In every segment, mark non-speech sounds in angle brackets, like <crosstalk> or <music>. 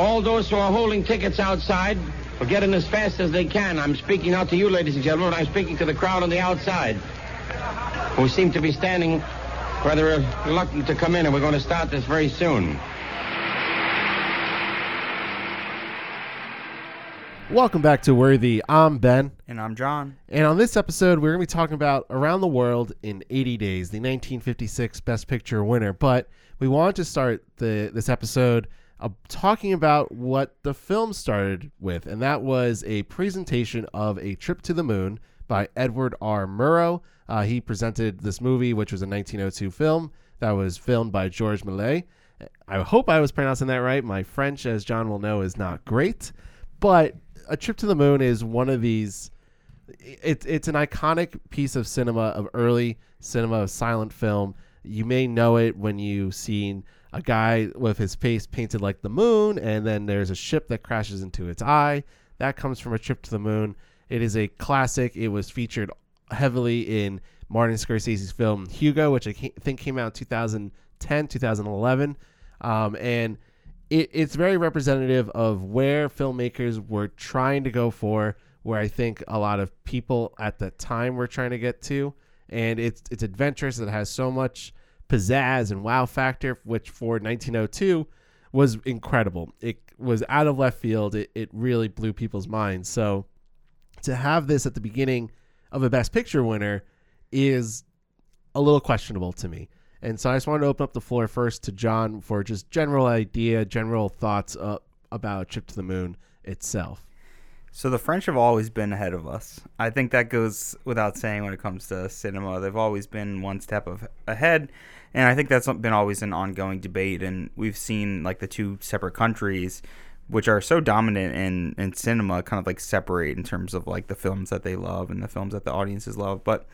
all those who are holding tickets outside will get in as fast as they can. I'm speaking out to you, ladies and gentlemen. I'm speaking to the crowd on the outside, who seem to be standing rather reluctant to come in, and we're going to start this very soon. Welcome back to Worthy. I'm Ben. And I'm John. And on this episode, we're going to be talking about Around the World in 80 Days, the 1956 Best Picture winner. But we want to start the this episode uh, talking about what the film started with, and that was a presentation of A Trip to the Moon by Edward R. Murrow. Uh, he presented this movie, which was a 1902 film that was filmed by Georges Méliès. I hope I was pronouncing that right. My French, as John will know, is not great, but A Trip to the Moon is one of these. It's it's an iconic piece of cinema of early cinema of silent film. You may know it when you've seen a guy with his face painted like the moon, and then there's a ship that crashes into its eye. That comes from A Trip to the Moon. It is a classic. It was featured heavily in Martin Scorsese's film Hugo, which I think came out in 2010, 2011. Um, and it, it's very representative of where filmmakers were trying to go for, where I think a lot of people at the time were trying to get to. And it's it's adventurous. It has so much pizzazz and wow factor, which for 1902 was incredible. It was out of left field. It, it really blew people's minds. So to have this at the beginning of a Best Picture winner is a little questionable to me. And so I just wanted to open up the floor first to John for just general idea, general thoughts uh, about Trip to the Moon itself. So the French have always been ahead of us. I think that goes without saying when it comes to cinema. They've always been one step of ahead, and I think that's been always an ongoing debate. And we've seen like the two separate countries, which are so dominant in in cinema, kind of like separate in terms of like the films that they love and the films that the audiences love. But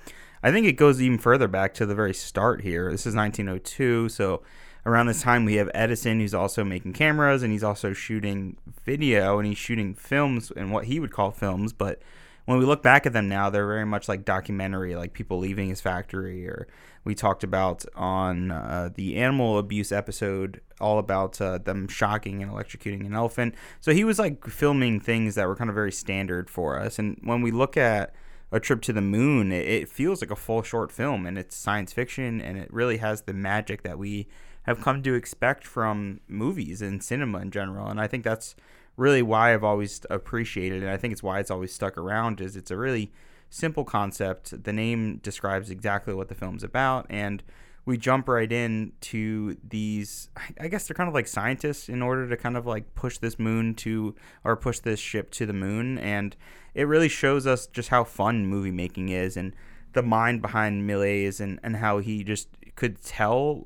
I think it goes even further back to the very start here. This is 1902, so around this time we have Edison who's also making cameras and he's also shooting video and he's shooting films and what he would call films but when we look back at them now they're very much like documentary like people leaving his factory or we talked about on uh, the animal abuse episode all about uh, them shocking and electrocuting an elephant so he was like filming things that were kind of very standard for us and when we look at a trip to the moon it, it feels like a full short film and it's science fiction and it really has the magic that we have come to expect from movies and cinema in general. And I think that's really why I've always appreciated it. And I think it's why it's always stuck around is it's a really simple concept. The name describes exactly what the film's about and we jump right in to these I guess they're kind of like scientists in order to kind of like push this moon to or push this ship to the moon and it really shows us just how fun movie making is and the mind behind Méliès and, and how he just could tell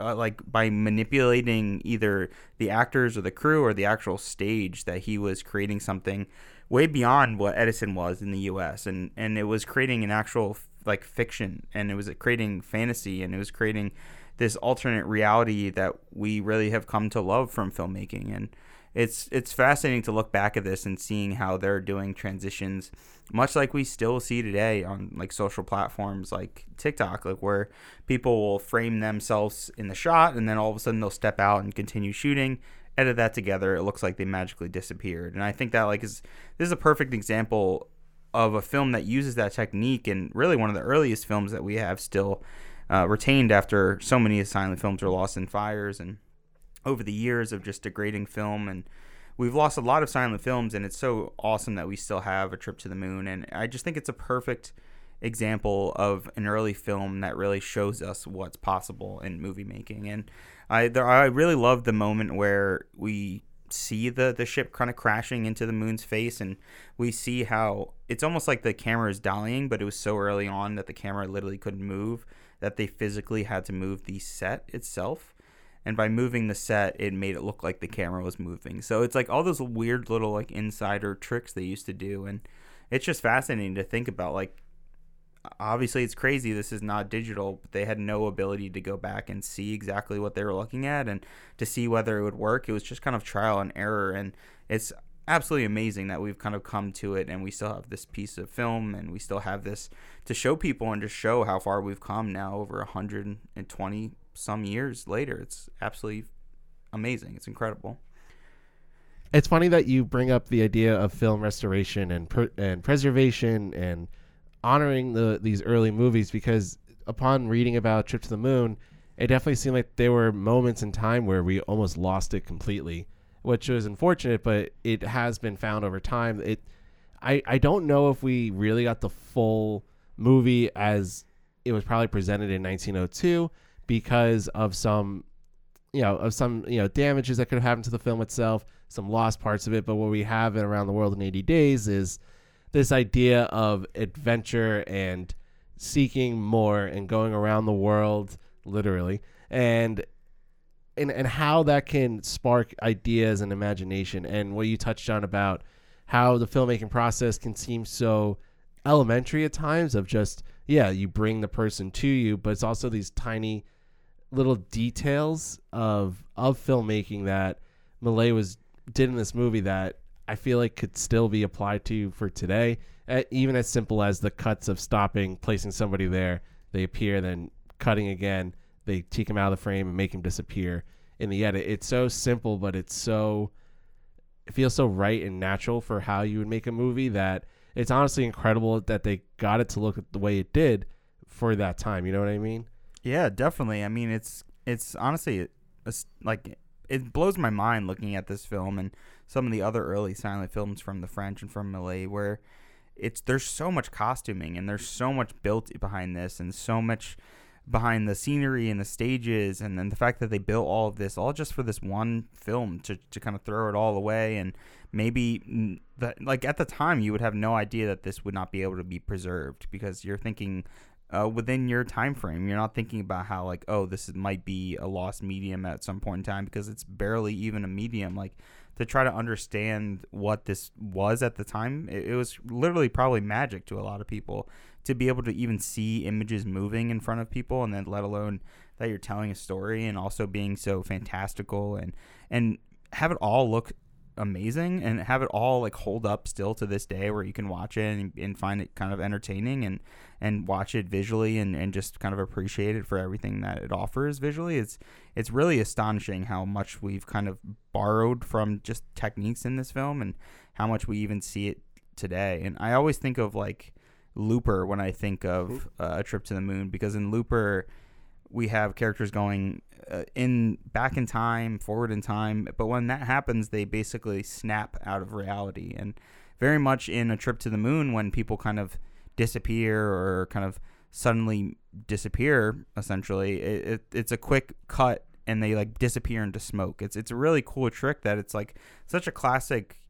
uh, like by manipulating either the actors or the crew or the actual stage that he was creating something way beyond what Edison was in the U.S. and and it was creating an actual like fiction and it was creating fantasy and it was creating this alternate reality that we really have come to love from filmmaking and it's it's fascinating to look back at this and seeing how they're doing transitions much like we still see today on like social platforms like TikTok like where people will frame themselves in the shot and then all of a sudden they'll step out and continue shooting edit that together it looks like they magically disappeared. And I think that like is this is a perfect example of a film that uses that technique and really one of the earliest films that we have still uh, retained after so many silent films were lost in fires and over the years of just degrading film and we've lost a lot of silent films and it's so awesome that we still have a trip to the moon and i just think it's a perfect example of an early film that really shows us what's possible in movie making. And i there, i really love the moment where we see the the ship kind of crashing into the moon's face and we see how it's almost like the camera is dollying but it was so early on that the camera literally couldn't move that they physically had to move the set itself and by moving the set it made it look like the camera was moving. So it's like all those weird little like insider tricks they used to do and it's just fascinating to think about like obviously it's crazy this is not digital but they had no ability to go back and see exactly what they were looking at and to see whether it would work. It was just kind of trial and error and it's absolutely amazing that we've kind of come to it and we still have this piece of film and we still have this to show people and to show how far we've come now over 120 some years later. It's absolutely amazing. It's incredible. it's funny that you bring up the idea of film restoration and per- and preservation and honoring the these early movies because upon reading about Trip to the Moon, it definitely seemed like there were moments in time where we almost lost it completely, which was unfortunate. But it has been found over time. It, I I don't know if we really got the full movie as it was probably presented in 1902 because of some you know of some you know damages that could have happened to the film itself some lost parts of it. But what we have in around the world in 80 days is this idea of adventure and seeking more and going around the world literally and and and how that can spark ideas and imagination. And what you touched on about how the filmmaking process can seem so elementary at times of just yeah you bring the person to you but it's also these tiny little details of of filmmaking that Méliès was did in this movie that I feel like could still be applied to for today. Even as simple as the cuts of stopping, placing somebody there, they appear, then cutting again, they take him out of the frame and make him disappear in the edit. It's so simple, but it's so it feels so right and natural for how you would make a movie that it's honestly incredible that they got it to look the way it did for that time. You know what I mean? Yeah, definitely. I mean, it's it's honestly like it blows my mind looking at this film and some of the other early silent films from the French and from Méliès where it's there's so much costuming and there's so much built behind this and so much behind the scenery and the stages and then the fact that they built all of this all just for this one film to, to kind of throw it all away and maybe that like at the time you would have no idea that this would not be able to be preserved because you're thinking uh, within your time frame. You're not thinking about how like, oh, this is, might be a lost medium at some point in time because it's barely even a medium. Like to try to understand what this was at the time, it, it was literally probably magic to a lot of people to be able to even see images moving in front of people, and then let alone that you're telling a story and also being so fantastical and and have it all look amazing and have it all like hold up still to this day where you can watch it and, and find it kind of entertaining and and watch it visually and, and just kind of appreciate it for everything that it offers visually. It's it's really astonishing how much we've kind of borrowed from just techniques in this film and how much we even see it today. And i always think of like looper when i think of uh, a trip to the moon because in looper we have characters going uh, in back in time, forward in time. But when that happens, they basically snap out of reality. And very much in a trip to the moon, when people kind of disappear or kind of suddenly disappear, essentially, it, it, it's a quick cut and they like disappear into smoke. It's it's a really cool trick that it's like such a classic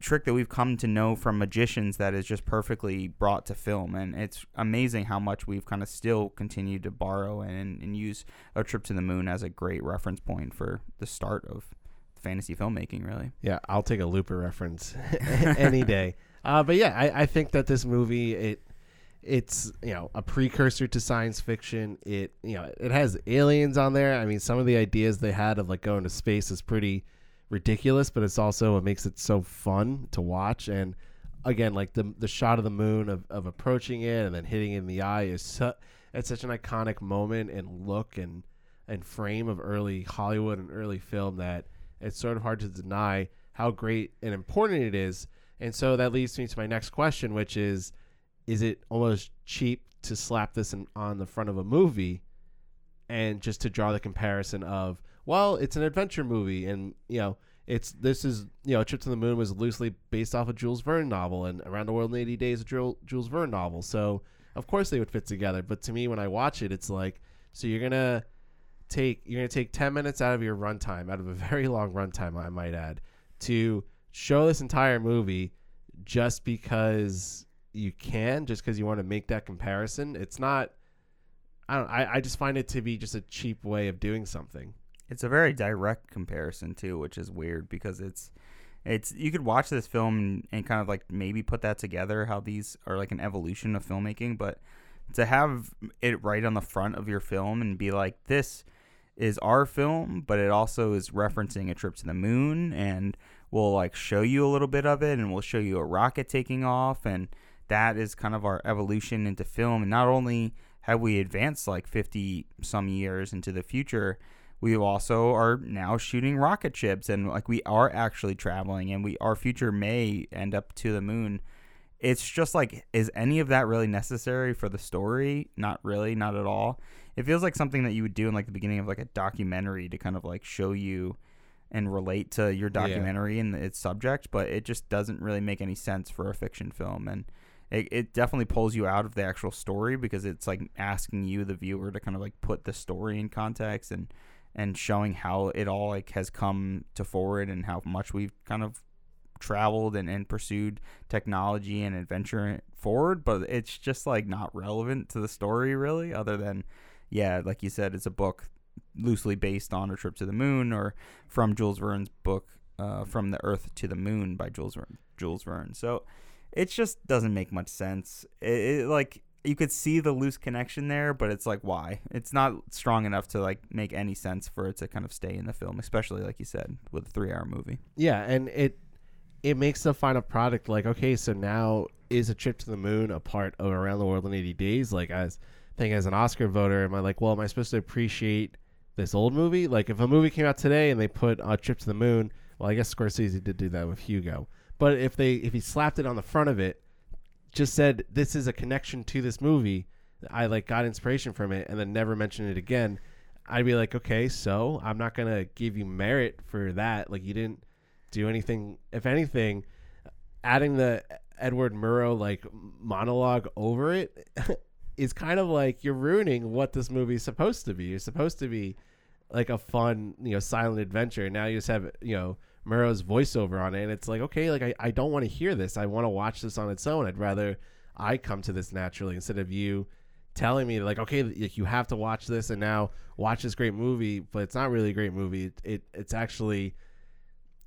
trick that we've come to know from magicians that is just perfectly brought to film. And it's amazing how much we've kind of still continued to borrow and, and use a trip to the moon as a great reference point for the start of fantasy filmmaking really. Yeah i'll take a looper reference <laughs> any day. Uh, but yeah I, I think that this movie it it's you know a precursor to science fiction. It you know it has aliens on there. I mean some of the ideas they had of like going to space is pretty ridiculous, but it's also what makes it so fun to watch. And again, like the the shot of the moon of, of approaching it and then hitting it in the eye is su- it's such an iconic moment and look and and frame of early Hollywood and early film that it's sort of hard to deny how great and important it is. And so that leads me to my next question, which is is it almost cheap to slap this in, on the front of a movie and just to draw the comparison of well, it's an adventure movie, and you know, it's this is you know, Trip to the Moon was loosely based off a Jules Verne novel, and Around the World in 80 Days, a Jules Verne novel. So of course they would fit together. But to me, when I watch it, it's like, so you're gonna take you're gonna take 10 minutes out of your runtime, out of a <laughs> very long runtime, I might add, to show this entire movie just because you can, just because you want to make that comparison. It's not. I don't. I, I just find it to be just a cheap way of doing something. It's a very direct comparison too, which is weird because it's it's you could watch this film and, and kind of like maybe put that together how these are like an evolution of filmmaking, but to have it right on the front of your film and be like this is our film, but it also is referencing a trip to the moon and we'll like show you a little bit of it and we'll show you a rocket taking off and that is kind of our evolution into film. And not only have we advanced like 50 some years into the future we also are now shooting rocket ships and like we are actually traveling and we our future may end up to the moon. It's just like is any of that really necessary for the story? Not really not at all. It feels like something that you would do in like the beginning of like a documentary to kind of like show you and relate to your documentary yeah. and its subject but it just doesn't really make any sense for a fiction film and it, it definitely pulls you out of the actual story because it's like asking you the viewer to kind of like put the story in context and and showing how it all like has come to forward and how much we've kind of traveled and, and pursued technology and adventure forward but it's just like not relevant to the story really other than yeah like you said it's a book loosely based on a trip to the moon or from jules verne's book uh, from the earth to the moon by jules verne jules verne. So it just doesn't make much sense. It, it like you could see the loose connection there, but it's like why? It's not strong enough to like make any sense for it to kind of stay in the film, especially like you said with a three-hour movie. Yeah, and it it makes the final product like okay, so now is a trip to the moon a part of Around the World in 80 Days? Like as thing as an Oscar voter, am I like, well, am I supposed to appreciate this old movie? Like if a movie came out today and they put a trip to the moon, well, I guess Scorsese did do that with Hugo. But if they if he slapped it on the front of it just said this is a connection to this movie. I like got inspiration from it and then never mentioned it again. I'd be like, okay, so I'm not gonna give you merit for that. Like you didn't do anything. If anything, adding the Edward Murrow like monologue over it <laughs> is kind of like you're ruining what this movie is supposed to be. You're supposed to be like a fun, you know, silent adventure. Now you just have, you know, Murrow's voiceover on it, and it's like, okay, like I, I don't want to hear this. I want to watch this on its own. I'd rather I come to this naturally instead of you telling me like, okay, you have to watch this and now watch this great movie, but it's not really a great movie. It, it it's actually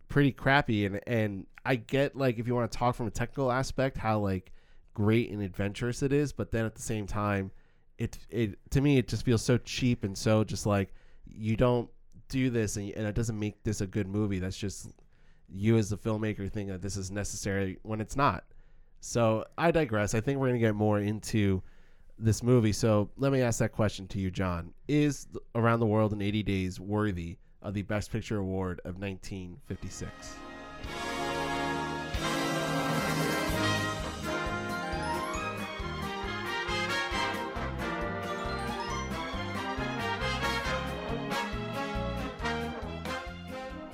pretty crappy, and and I get like if you want to talk from a technical aspect, how like great and adventurous it is, but then at the same time, it it to me it just feels so cheap and so just like you don't do this and, and it doesn't make this a good movie. That's just you as the filmmaker think that this is necessary when it's not. So I digress. I think we're going to get more into this movie. So let me ask that question to you, John. Is Around the World in 80 Days worthy of the Best Picture Award of 1956?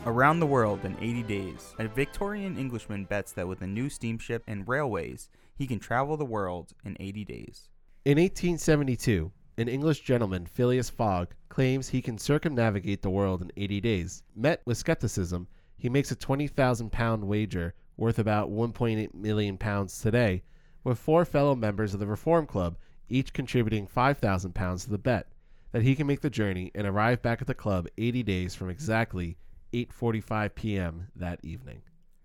Around the world in 80 days, a Victorian Englishman bets that with a new steamship and railways, he can travel the world in 80 days. In 1872, an English gentleman, Phileas Fogg, claims he can circumnavigate the world in 80 days. Met with skepticism, he makes a 20,000 pound wager worth about 1.8 million pounds today, with four fellow members of the Reform Club each contributing 5,000 pounds to the bet that he can make the journey and arrive back at the club 80 days from exactly 8:45 p.m. that evening.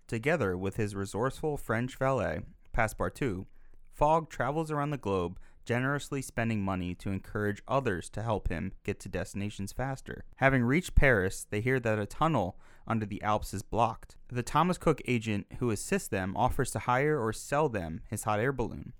Together with his resourceful French valet, Passepartout, Fogg travels around the globe, generously spending money to encourage others to help him get to destinations faster. Having reached Paris, they hear that a tunnel under the Alps is blocked. The Thomas Cook agent who assists them offers to hire or sell them his hot air balloon.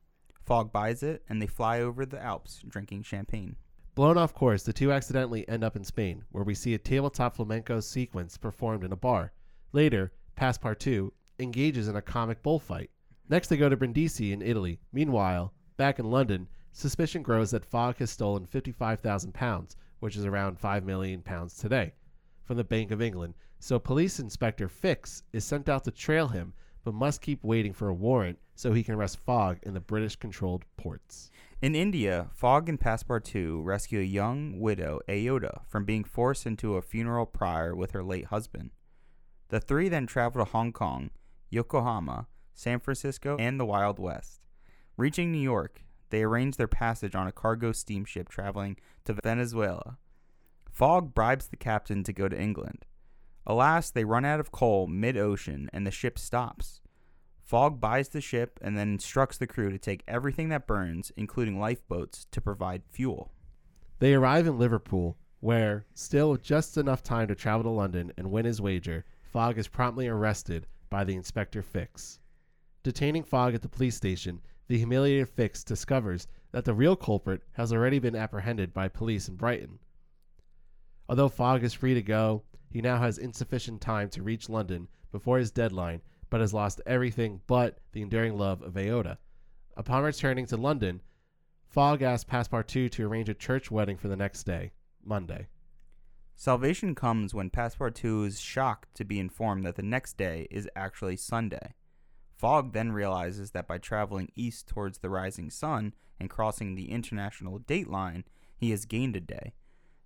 Fogg buys it, and they fly over the Alps drinking champagne. Blown off course, the two accidentally end up in Spain, where we see a tabletop flamenco sequence performed in a bar. Later, Passepartout engages in a comic bullfight. Next, they go to Brindisi in Italy. Meanwhile, back in London, suspicion grows that Fogg has stolen 55,000 pounds, which is around 5 million pounds today, from the Bank of England. So police inspector Fix is sent out to trail him, but must keep waiting for a warrant so he can arrest Fogg in the British controlled ports. In India, Fogg and Passepartout rescue a young widow, Aouda, from being forced into a funeral pyre with her late husband. The three then travel to Hong Kong, Yokohama, San Francisco, and the Wild West. Reaching New York, they arrange their passage on a cargo steamship traveling to Venezuela. Fogg bribes the captain to go to England. Alas, they run out of coal mid ocean and the ship stops. Fogg buys the ship and then instructs the crew to take everything that burns, including lifeboats, to provide fuel. They arrive in Liverpool, where, still with just enough time to travel to London and win his wager, Fogg is promptly arrested by the Inspector Fix. Detaining Fogg at the police station, the humiliated Fix discovers that the real culprit has already been apprehended by police in Brighton. Although Fogg is free to go, he now has insufficient time to reach London before his deadline, but has lost everything but the enduring love of Aouda. Upon returning to London, Fogg asks Passepartout to arrange a church wedding for the next day, Monday. Salvation comes when Passepartout is shocked to be informed that the next day is actually Sunday. Fogg then realizes that by traveling east towards the rising sun and crossing the international date line, he has gained a day.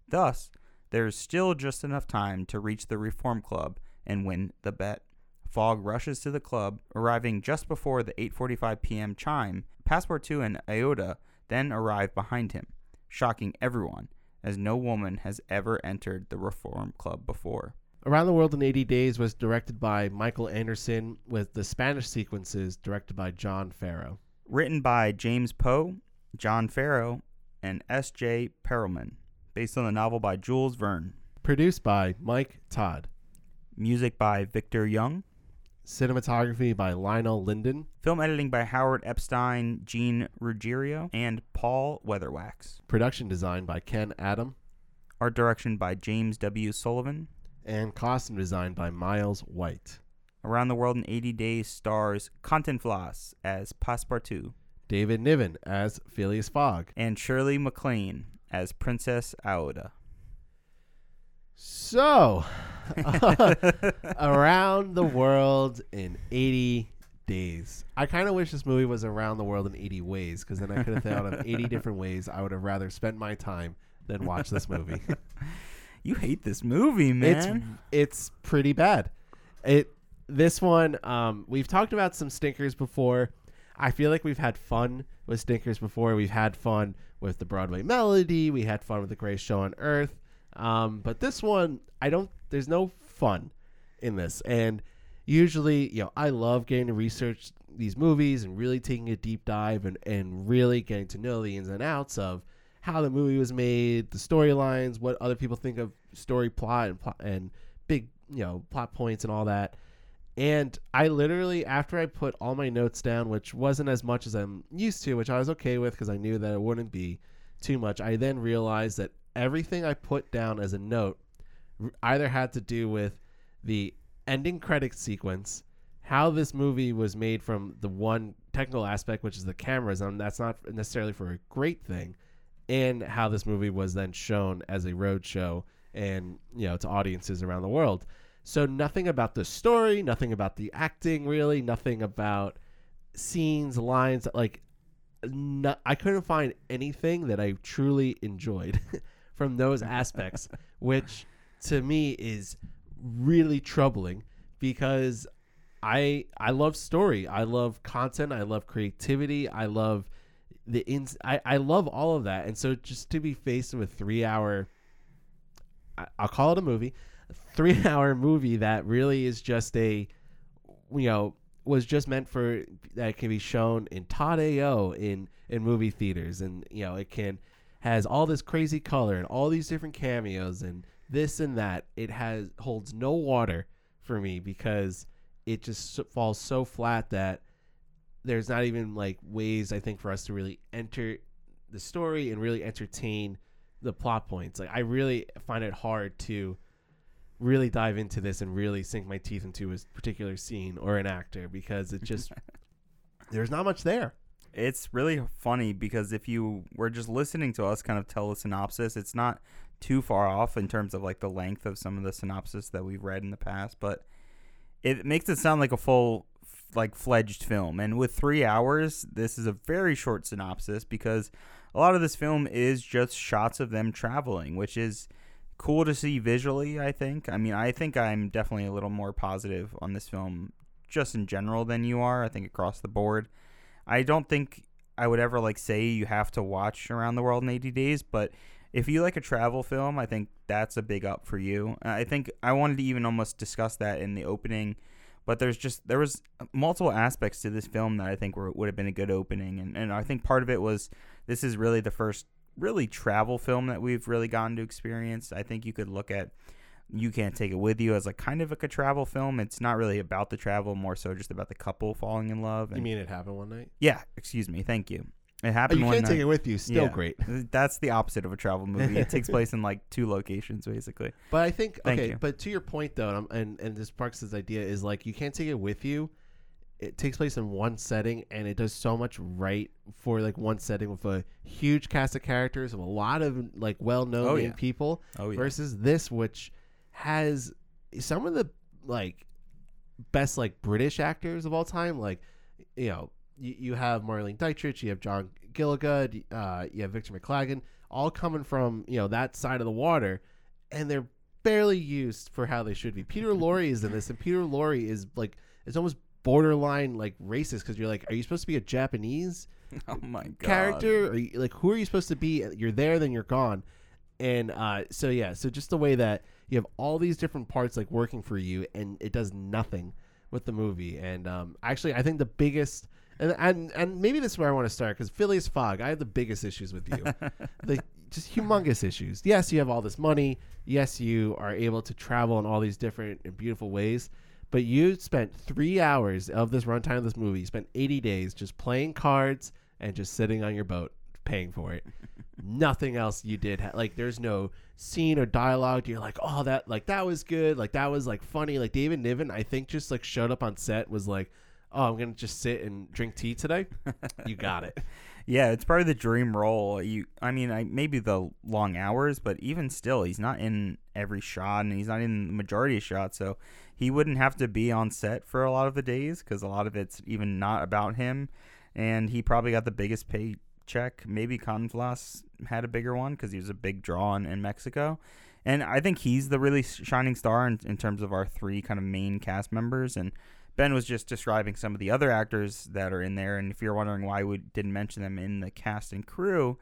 Thus, there is still just enough time to reach the Reform Club and win the bet. Fogg rushes to the club, arriving just before the 8:45 p.m. chime. Passepartout and Aouda then arrive behind him, shocking everyone, as no woman has ever entered the Reform Club before. Around the World in 80 Days was directed by Michael Anderson, with the Spanish sequences directed by John Farrow. Written by James Poe, John Farrow, and S.J. Perelman, based on the novel by Jules Verne. Produced by Mike Todd. Music by Victor Young. Cinematography by Lionel Linden. Film editing by Howard Epstein, Gene Ruggiero, and Paul Weatherwax. Production design by Ken Adam. Art direction by James W. Sullivan. And costume design by Miles White. Around the World in 80 Days stars Cantinflas as Passepartout. David Niven as Phileas Fogg. And Shirley MacLaine as Princess Aouda. So, <laughs> around the world in 80 days. I kind of wish this movie was around the world in 80 ways because then I could have thought of 80 <laughs> different ways I would have rather spent my time than watch this movie. <laughs> you hate this movie, man. It's it's pretty bad. It this one um we've talked about some stinkers before. I feel like we've had fun with stinkers before. We've had fun with the Broadway Melody. We had fun with the Greatest Show on Earth. Um, but this one, I don't. There's no fun in this, and usually, you know, I love getting to research these movies and really taking a deep dive and and really getting to know the ins and outs of how the movie was made, the storylines, what other people think of story plot and plot and big, you know, plot points and all that. And I literally, after I put all my notes down, which wasn't as much as I'm used to, which I was okay with because I knew that it wouldn't be too much, I then realized that everything I put down as a note either had to do with the ending credit sequence, how this movie was made from the one technical aspect, which is the cameras, and that's not necessarily for a great thing, and how this movie was then shown as a road show and you know to audiences around the world. So nothing about the story, nothing about the acting, really, nothing about scenes, lines. Like, no, I couldn't find anything that I truly enjoyed <laughs> from those aspects, which to me is really troubling because I I love story, I love content, I love creativity, I love the ins I, I love all of that. And so just to be faced with three hour I'll call it a movie, a three <laughs> hour movie that really is just a you know was just meant for that can be shown in Todd AO in in movie theaters. And you know it can has all this crazy color and all these different cameos and this and that it has holds no water for me because it just falls so flat that there's not even like ways I think for us to really enter the story and really entertain the plot points. Like I really find it hard to really dive into this and really sink my teeth into a particular scene or an actor because it just <laughs> there's not much there. It's really funny because if you were just listening to us kind of tell a synopsis, it's not too far off in terms of like the length of some of the synopsis that we've read in the past, but it makes it sound like a full like fledged film. And with 3 hours, this is a very short synopsis because a lot of this film is just shots of them traveling, which is cool to see visually, I think. I mean, I think I'm definitely a little more positive on this film just in general than you are, I think across the board. I don't think I would ever like say you have to watch Around the World in 80 Days, but if you like a travel film, I think that's a big up for you. I think I wanted to even almost discuss that in the opening, but there's just there was multiple aspects to this film that I think were, would have been a good opening, and and I think part of it was this is really the first really travel film that we've really gotten to experience. I think you could look at you can't take it with you as like kind of like a travel film. It's not really about the travel, more so just about the couple falling in love. you mean it happened one night? Yeah, excuse me. Thank you. It oh, happened. Oh, you can't take it with you. Still Yeah. great. That's the opposite of a travel movie. It takes <laughs> place in like two locations, basically. But I think Thank okay. you. But to your point though, and, and and this sparks this idea is like you can't take it with you. It takes place in one setting, and it does so much right for like one setting with a huge cast of characters of a lot of like well-known Oh, yeah. people. Oh, yeah. Versus this, which has some of the like best like British actors of all time. Like you know, you, you have Marlene Dietrich, you have John Gielgud, uh, you have Victor McLaglen, all coming from you know that side of the water, and they're barely used for how they should be. Peter <laughs> Lorre is in this, and Peter Lorre is like it's almost borderline like racist because you're like, are you supposed to be a Japanese <laughs> Oh my god. character? You, like, who are you supposed to be? You're there, then you're gone. And uh, so yeah, so just the way that you have all these different parts like working for you, and it does nothing with the movie. And um, actually, I think the biggest and and, and maybe this is where I want to start because Phileas Fogg, I have the biggest issues with you, <laughs> the just humongous issues. Yes, you have all this money. Yes, you are able to travel in all these different and beautiful ways. But you spent three hours of this runtime of this movie. You spent 80 days just playing cards and just sitting on your boat paying for it. Nothing else you did. ha- Like there's no scene or dialogue. You're like, oh, that like that was good. Like that was like funny. Like David Niven, I think just like showed up on set was like, oh, I'm gonna just sit and drink tea today. you got it. <laughs> Yeah, it's probably the dream role. You, I mean, I, maybe the long hours, but even still, he's not in every shot, and he's not in the majority of shots. So he wouldn't have to be on set for a lot of the days because a lot of it's even not about him. And he probably got the biggest paycheck. Maybe Cantinflas had a bigger one because he was a big draw in, in Mexico. And I think he's the really shining star in, in terms of our three kind of main cast members. And Ben was just describing some of the other actors that are in there, and if you're wondering why we didn't mention them in the cast and crew,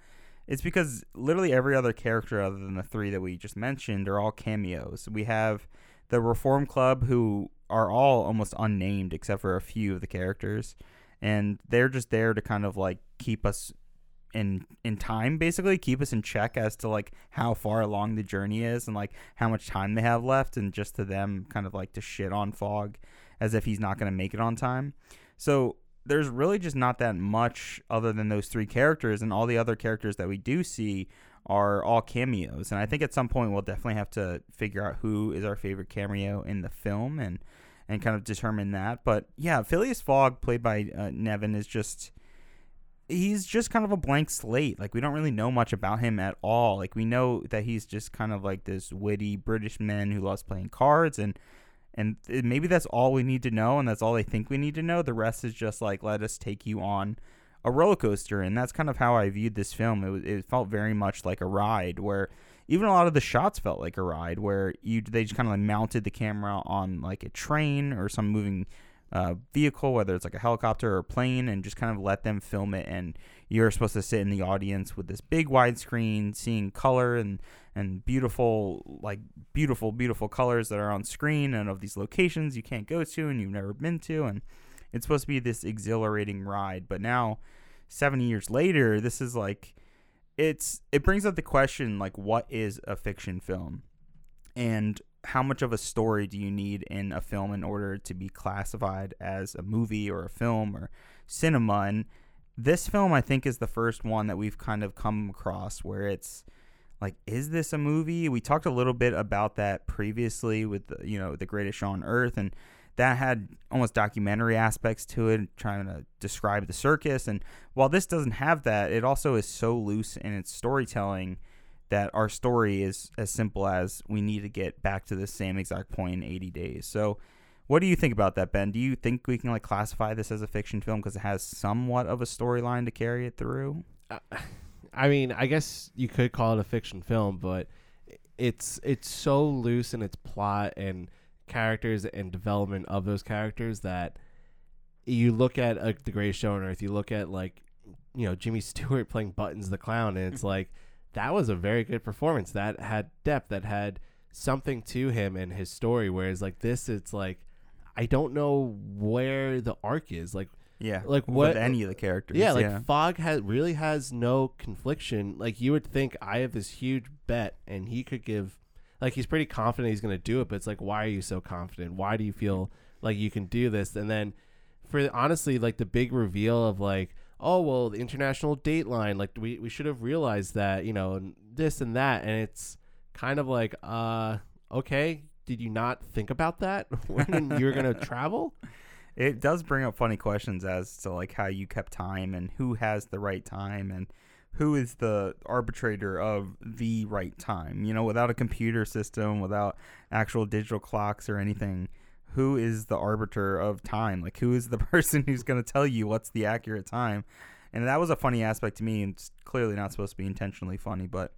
it's because literally every other character other than the three that we just mentioned are all cameos. We have the Reform Club, who are all almost unnamed except for a few of the characters, and they're just there to kind of like keep us in in time basically keep us in check as to like how far along the journey is and like how much time they have left and just to them kind of like to shit on Fogg as if he's not going to make it on time. So there's really just not that much other than those three characters and all the other characters that we do see are all cameos. And i think at some point we'll definitely have to figure out who is our favorite cameo in the film and and kind of determine that. But yeah phileas fogg played by uh, Niven is just he's just kind of a blank slate. Like we don't really know much about him at all. Like we know that he's just kind of like this witty British man who loves playing cards and and maybe that's all we need to know and that's all they think we need to know. The rest is just like let us take you on a roller coaster and that's kind of how I viewed this film. It was, it felt very much like a ride where even a lot of the shots felt like a ride where you they just kind of like mounted the camera on like a train or some moving uh, vehicle, whether it's like a helicopter or a plane, and just kind of let them film it. And you're supposed to sit in the audience with this big widescreen, seeing color and and beautiful, like beautiful, beautiful colors that are on screen, and of these locations you can't go to and you've never been to, and it's supposed to be this exhilarating ride. But now, 70 years later, this is like it's it brings up the question like what is a fiction film and how much of a story do you need in a film in order to be classified as a movie or a film or cinema? And this film i think is the first one that we've kind of come across where it's like is this a movie? We talked a little bit about that previously with you know the greatest show on earth and that had almost documentary aspects to it trying to describe the circus. And while this doesn't have that it also is so loose in its storytelling that our story is as simple as we need to get back to the same exact point in 80 days. So, what do you think about that, Ben? Do you think we can like classify this as a fiction film because it has somewhat of a storyline to carry it through? <sighs> I mean, I guess you could call it a fiction film, but it's it's so loose in its plot and characters and development of those characters that you look at uh, the Greatest Show on Earth, you look at like you know Jimmy <laughs> Stewart playing Buttons the clown, and it's <laughs> like that was a very good performance that had depth, that had something to him and his story. Whereas like this, it's like I don't know where the arc is. Like Yeah, Like, with what- any of the characters? yeah, like Fogg has really has no confliction. Like you would think, I have this huge bet, and he could give. Like he's pretty confident he's going to do it, but it's like, why are you so confident? Why do you feel like you can do this? And then, for honestly, like the big reveal of like, oh well, the international date line, like we we should have realized that, you know, and this and that, and it's kind of like, uh, okay, did you not think about that <laughs> when you were gonna <laughs> travel? It does bring up funny questions as to like how you kept time and who has the right time and who is the arbitrator of the right time. You know, without a computer system, without actual digital clocks or anything, who is the arbiter of time? Like who is the <laughs> person who's going to tell you what's the accurate time? And that was a funny aspect to me. And it's clearly not supposed to be intentionally funny, but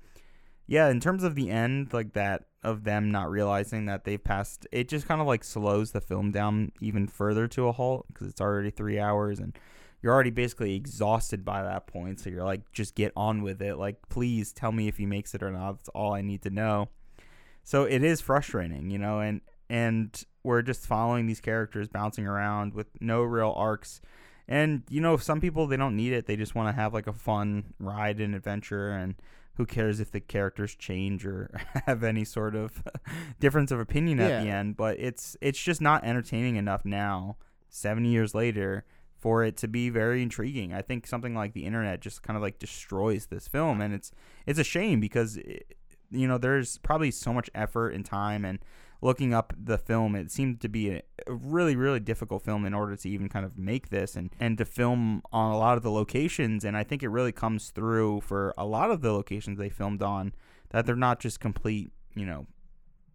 yeah, in terms of the end, like that of them not realizing that they've passed, it just kind of like slows the film down even further to a halt because it's already three hours and you're already basically exhausted by that point. So you're like, just get on with it. Like, please tell me if he makes it or not. That's all I need to know. So it is frustrating, you know, and and we're just following these characters bouncing around with no real arcs. And you know, some people they don't need it. They just want to have like a fun ride and adventure and who cares if the characters change or <laughs> have any sort of <laughs> difference of opinion at Yeah. the end but it's it's just not entertaining enough now 70 years later for it to be very intriguing i think something like the internet just kind of like destroys this film and it's it's a shame because it, you know there's probably so much effort and time and looking up the film it seemed to be a, really really difficult film in order to even kind of make this and and to film on a lot of the locations. And i think it really comes through for a lot of the locations they filmed on that they're not just complete you know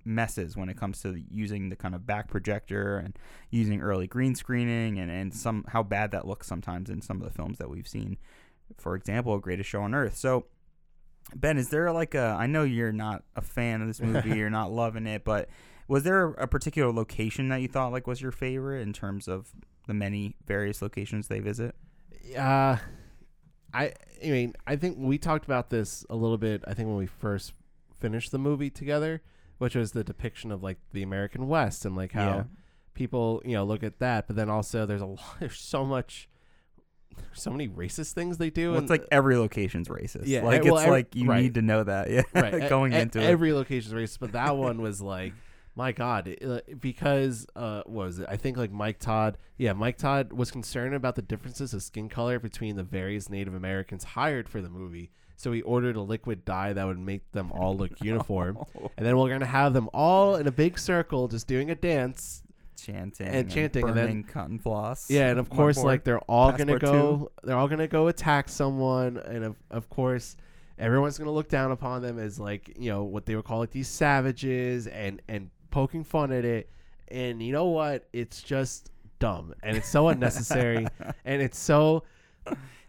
messes when it comes to using the kind of back projector and using early green screening and, and some how bad that looks sometimes in some of the films that we've seen. For example greatest show on earth. So ben is there like a i know you're not a fan of this movie <laughs> you're not loving it but was there a particular location that you thought like was your favorite in terms of the many various locations they visit Uh, I I mean I think we talked about this a little bit. I think when we first finished the movie together, which was the depiction of like the American West and like how Yeah. people you know look at that. But then also there's a lot, <laughs> there's so much, There's so many racist things they do. well, it's like every location's racist Yeah, like well, it's every- like you right. need to know that <laughs> yeah right, going e- into it every location is racist, but that one was like. My God, it- uh, because uh, what was it? I think like Mike Todd. Yeah, Mike Todd was concerned about the differences of skin color between the various Native Americans hired for the movie. So he ordered a liquid dye that would make them all look <laughs> uniform, and then we're gonna have them all in a big circle just doing a dance. chanting And chanting, and then- cotton floss Yeah, and of course, boy. like they're all gonna go. They're all gonna go attack someone, and of of course, everyone's gonna look down upon them as like you know what they would call like these savages, and and poking fun at it. And you know what? It's just dumb, and it's so <laughs> unnecessary, and it's so.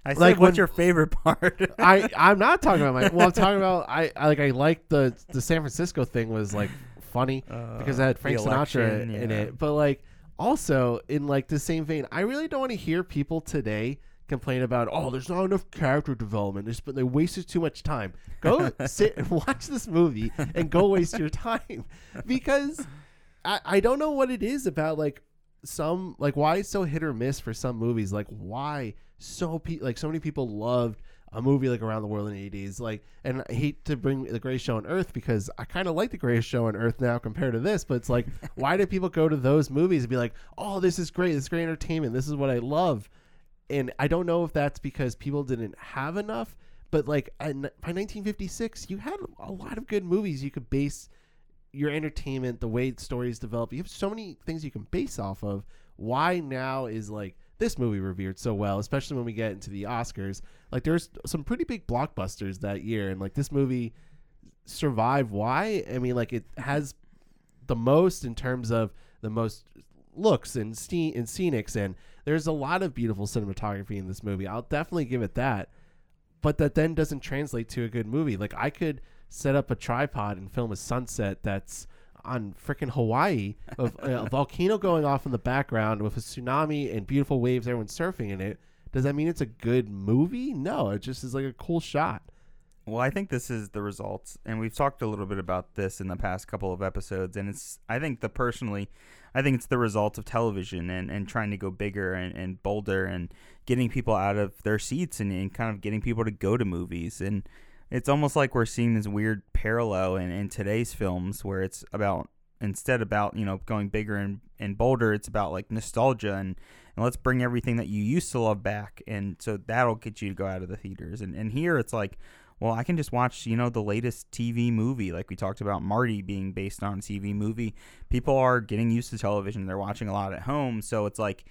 I said, like what's when- your favorite part? <laughs> I <laughs> I'm not talking about my. Well, I'm talking about I, I like I like the the San Francisco thing was like funny because I had Uh, Frank the Sinatra election, in yeah. it, but like also in like the same vein, I really don't want to hear people today complain about oh there's not enough character development, there's, but they wasted too much time. Go <laughs> sit and watch this movie and go waste your time. Because I I don't know what it is about like some like why it's so hit or miss for some movies. Like why so pe- like so many people loved a movie like around the world in the 80s like and i hate to bring the greatest show on earth because i kind of like the greatest show on earth now compared to this but it's like <laughs> why do people go to those movies and be like oh this is great. This is great entertainment. This is what i love and i don't know if that's because people didn't have enough but like by 1956 you had a lot of good movies you could base your entertainment, the way stories develop. You have so many things you can base off of. Why now is like this movie revered so well, especially when we get into the Oscars. Like there's some pretty big blockbusters that year, and like this movie survived. Why? I mean, like it has the most in terms of the most looks and scene and scenics, and there's a lot of beautiful cinematography in this movie. I'll definitely give it that but that then doesn't translate to a good movie. Like I could set up a tripod and film a sunset that's on freaking Hawaii of <laughs> a volcano going off in the background with a tsunami and beautiful waves, everyone surfing in it. Does that mean it's a good movie? No, it just is like a cool shot. Well, I think this is the results, and we've talked a little bit about this in the past couple of episodes. And it's, I think, the personally, I think it's the result of television and, and trying to go bigger and, and bolder and getting people out of their seats and, and kind of getting people to go to movies. And it's almost like we're seeing this weird parallel in, in today's films where it's about instead about you know going bigger and, and bolder it's about like nostalgia and, and let's bring everything that you used to love back and so that'll get you to go out of the theaters and, and here it's like well i can just watch you know the latest tv movie like we talked about marty being based on a tv movie. People are getting used to television. They're watching a lot at home. So it's like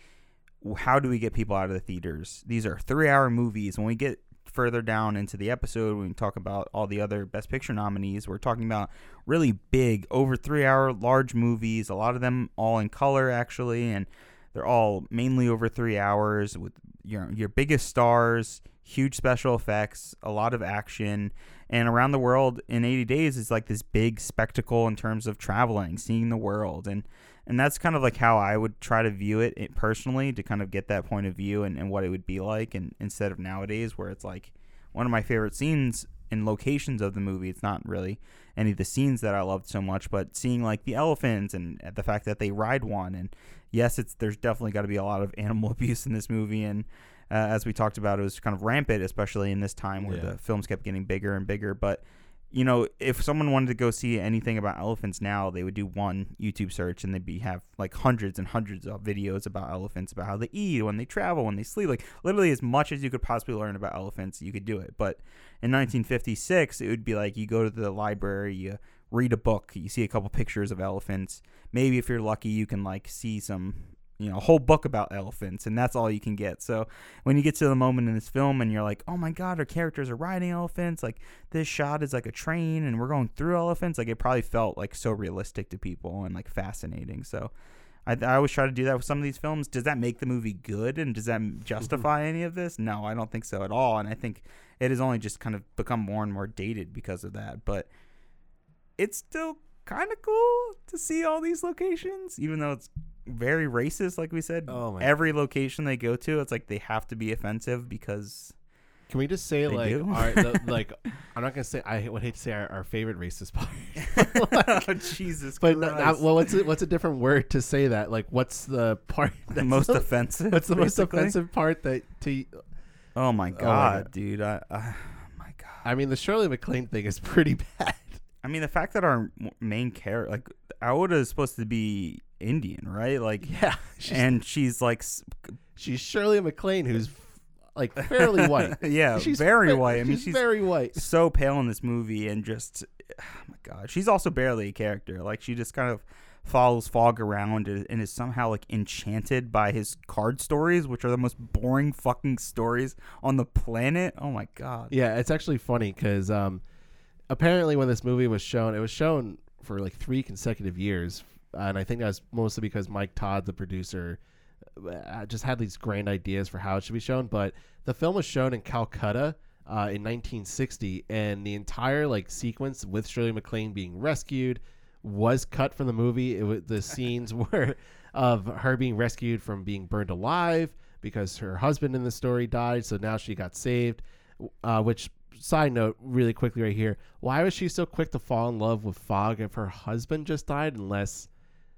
how do we get people out of the theaters? These are three hour movies. When we get further down into the episode when we talk about all the other best picture nominees we're talking about really big over three hour large movies a lot of them all in color actually and they're all mainly over three hours with your your biggest stars huge special effects a lot of action and around the world in 80 days is like this big spectacle in terms of traveling seeing the world and and that's kind of like how I would try to view it, personally to kind of get that point of view and, and what it would be like and instead of nowadays where it's like one of my favorite scenes and locations of the movie it's not really any of the scenes that I loved so much but seeing like the elephants and the fact that they ride one and yes it's there's definitely got to be a lot of <laughs> animal abuse in this movie and uh, as we talked about it was kind of rampant especially in this time where Yeah. the films kept getting bigger and bigger but you know, if someone wanted to go see anything about elephants now, they would do one YouTube search and they'd be have like hundreds and hundreds of videos about elephants, about how they eat, when they travel, when they sleep, like literally as much as you could possibly learn about elephants, you could do it. But in 1956, it would be like you go to the library, you read a book, you see a couple pictures of elephants. Maybe if you're lucky, you can like see some you know, a whole book about elephants, and that's all you can get. So when you get to the moment in this film and you're like, oh my god, our characters are riding elephants, like this shot is like a train and we're going through elephants, like it probably felt like so realistic to people and like fascinating. So I, I always try to do that with some of these films. Does that make the movie good and does that mm-hmm. justify any of this? No, I don't think so at all. And I think it has only just kind of become more and more dated because of that. But it's still kind of cool to see all these locations, even though it's very racist, like we said. Oh my Every location they go to, it's like they have to be offensive because Can we just say They like do? our the, <laughs> like I'm not gonna say I would hate to say our, our favorite racist part. <laughs> <laughs> Jesus But Christ. not, well, what's a, what's a different word to say that? Like, what's the part the that's most offensive. What's the most basically? offensive part that to? Oh my God. god, dude! I, uh, my god. I mean, the Shirley MacLaine thing is pretty bad. I mean, the fact that our m- main character, like Aouda, is supposed to be Indian, right? Like, Yeah, <laughs> she's, and she's like, she's Shirley MacLaine, who's <laughs> like fairly white. <laughs> yeah, she's very fa- white. I mean, she's, very white. so pale in this movie, and just, oh my god, she's also barely a character. Like, she just kind of follows Fogg around and and is somehow like enchanted by his card stories, which are the most boring fucking stories on the planet. Oh my god. Yeah, it's actually funny because um, apparently when this movie was shown, it was shown for like three consecutive years, and I think that's mostly because Mike Todd, the producer, uh, just had these grand ideas for how it should be shown. But the film was shown in Calcutta. Uh, in 1960, and the entire like sequence with Shirley MacLaine being rescued was cut from the movie. It was the scenes <laughs> were of her being rescued from being burned alive because her husband in the story died. So now she got saved. Uh, which side note, really quickly right here, why was she so quick to fall in love with Fogg if her husband just died? Unless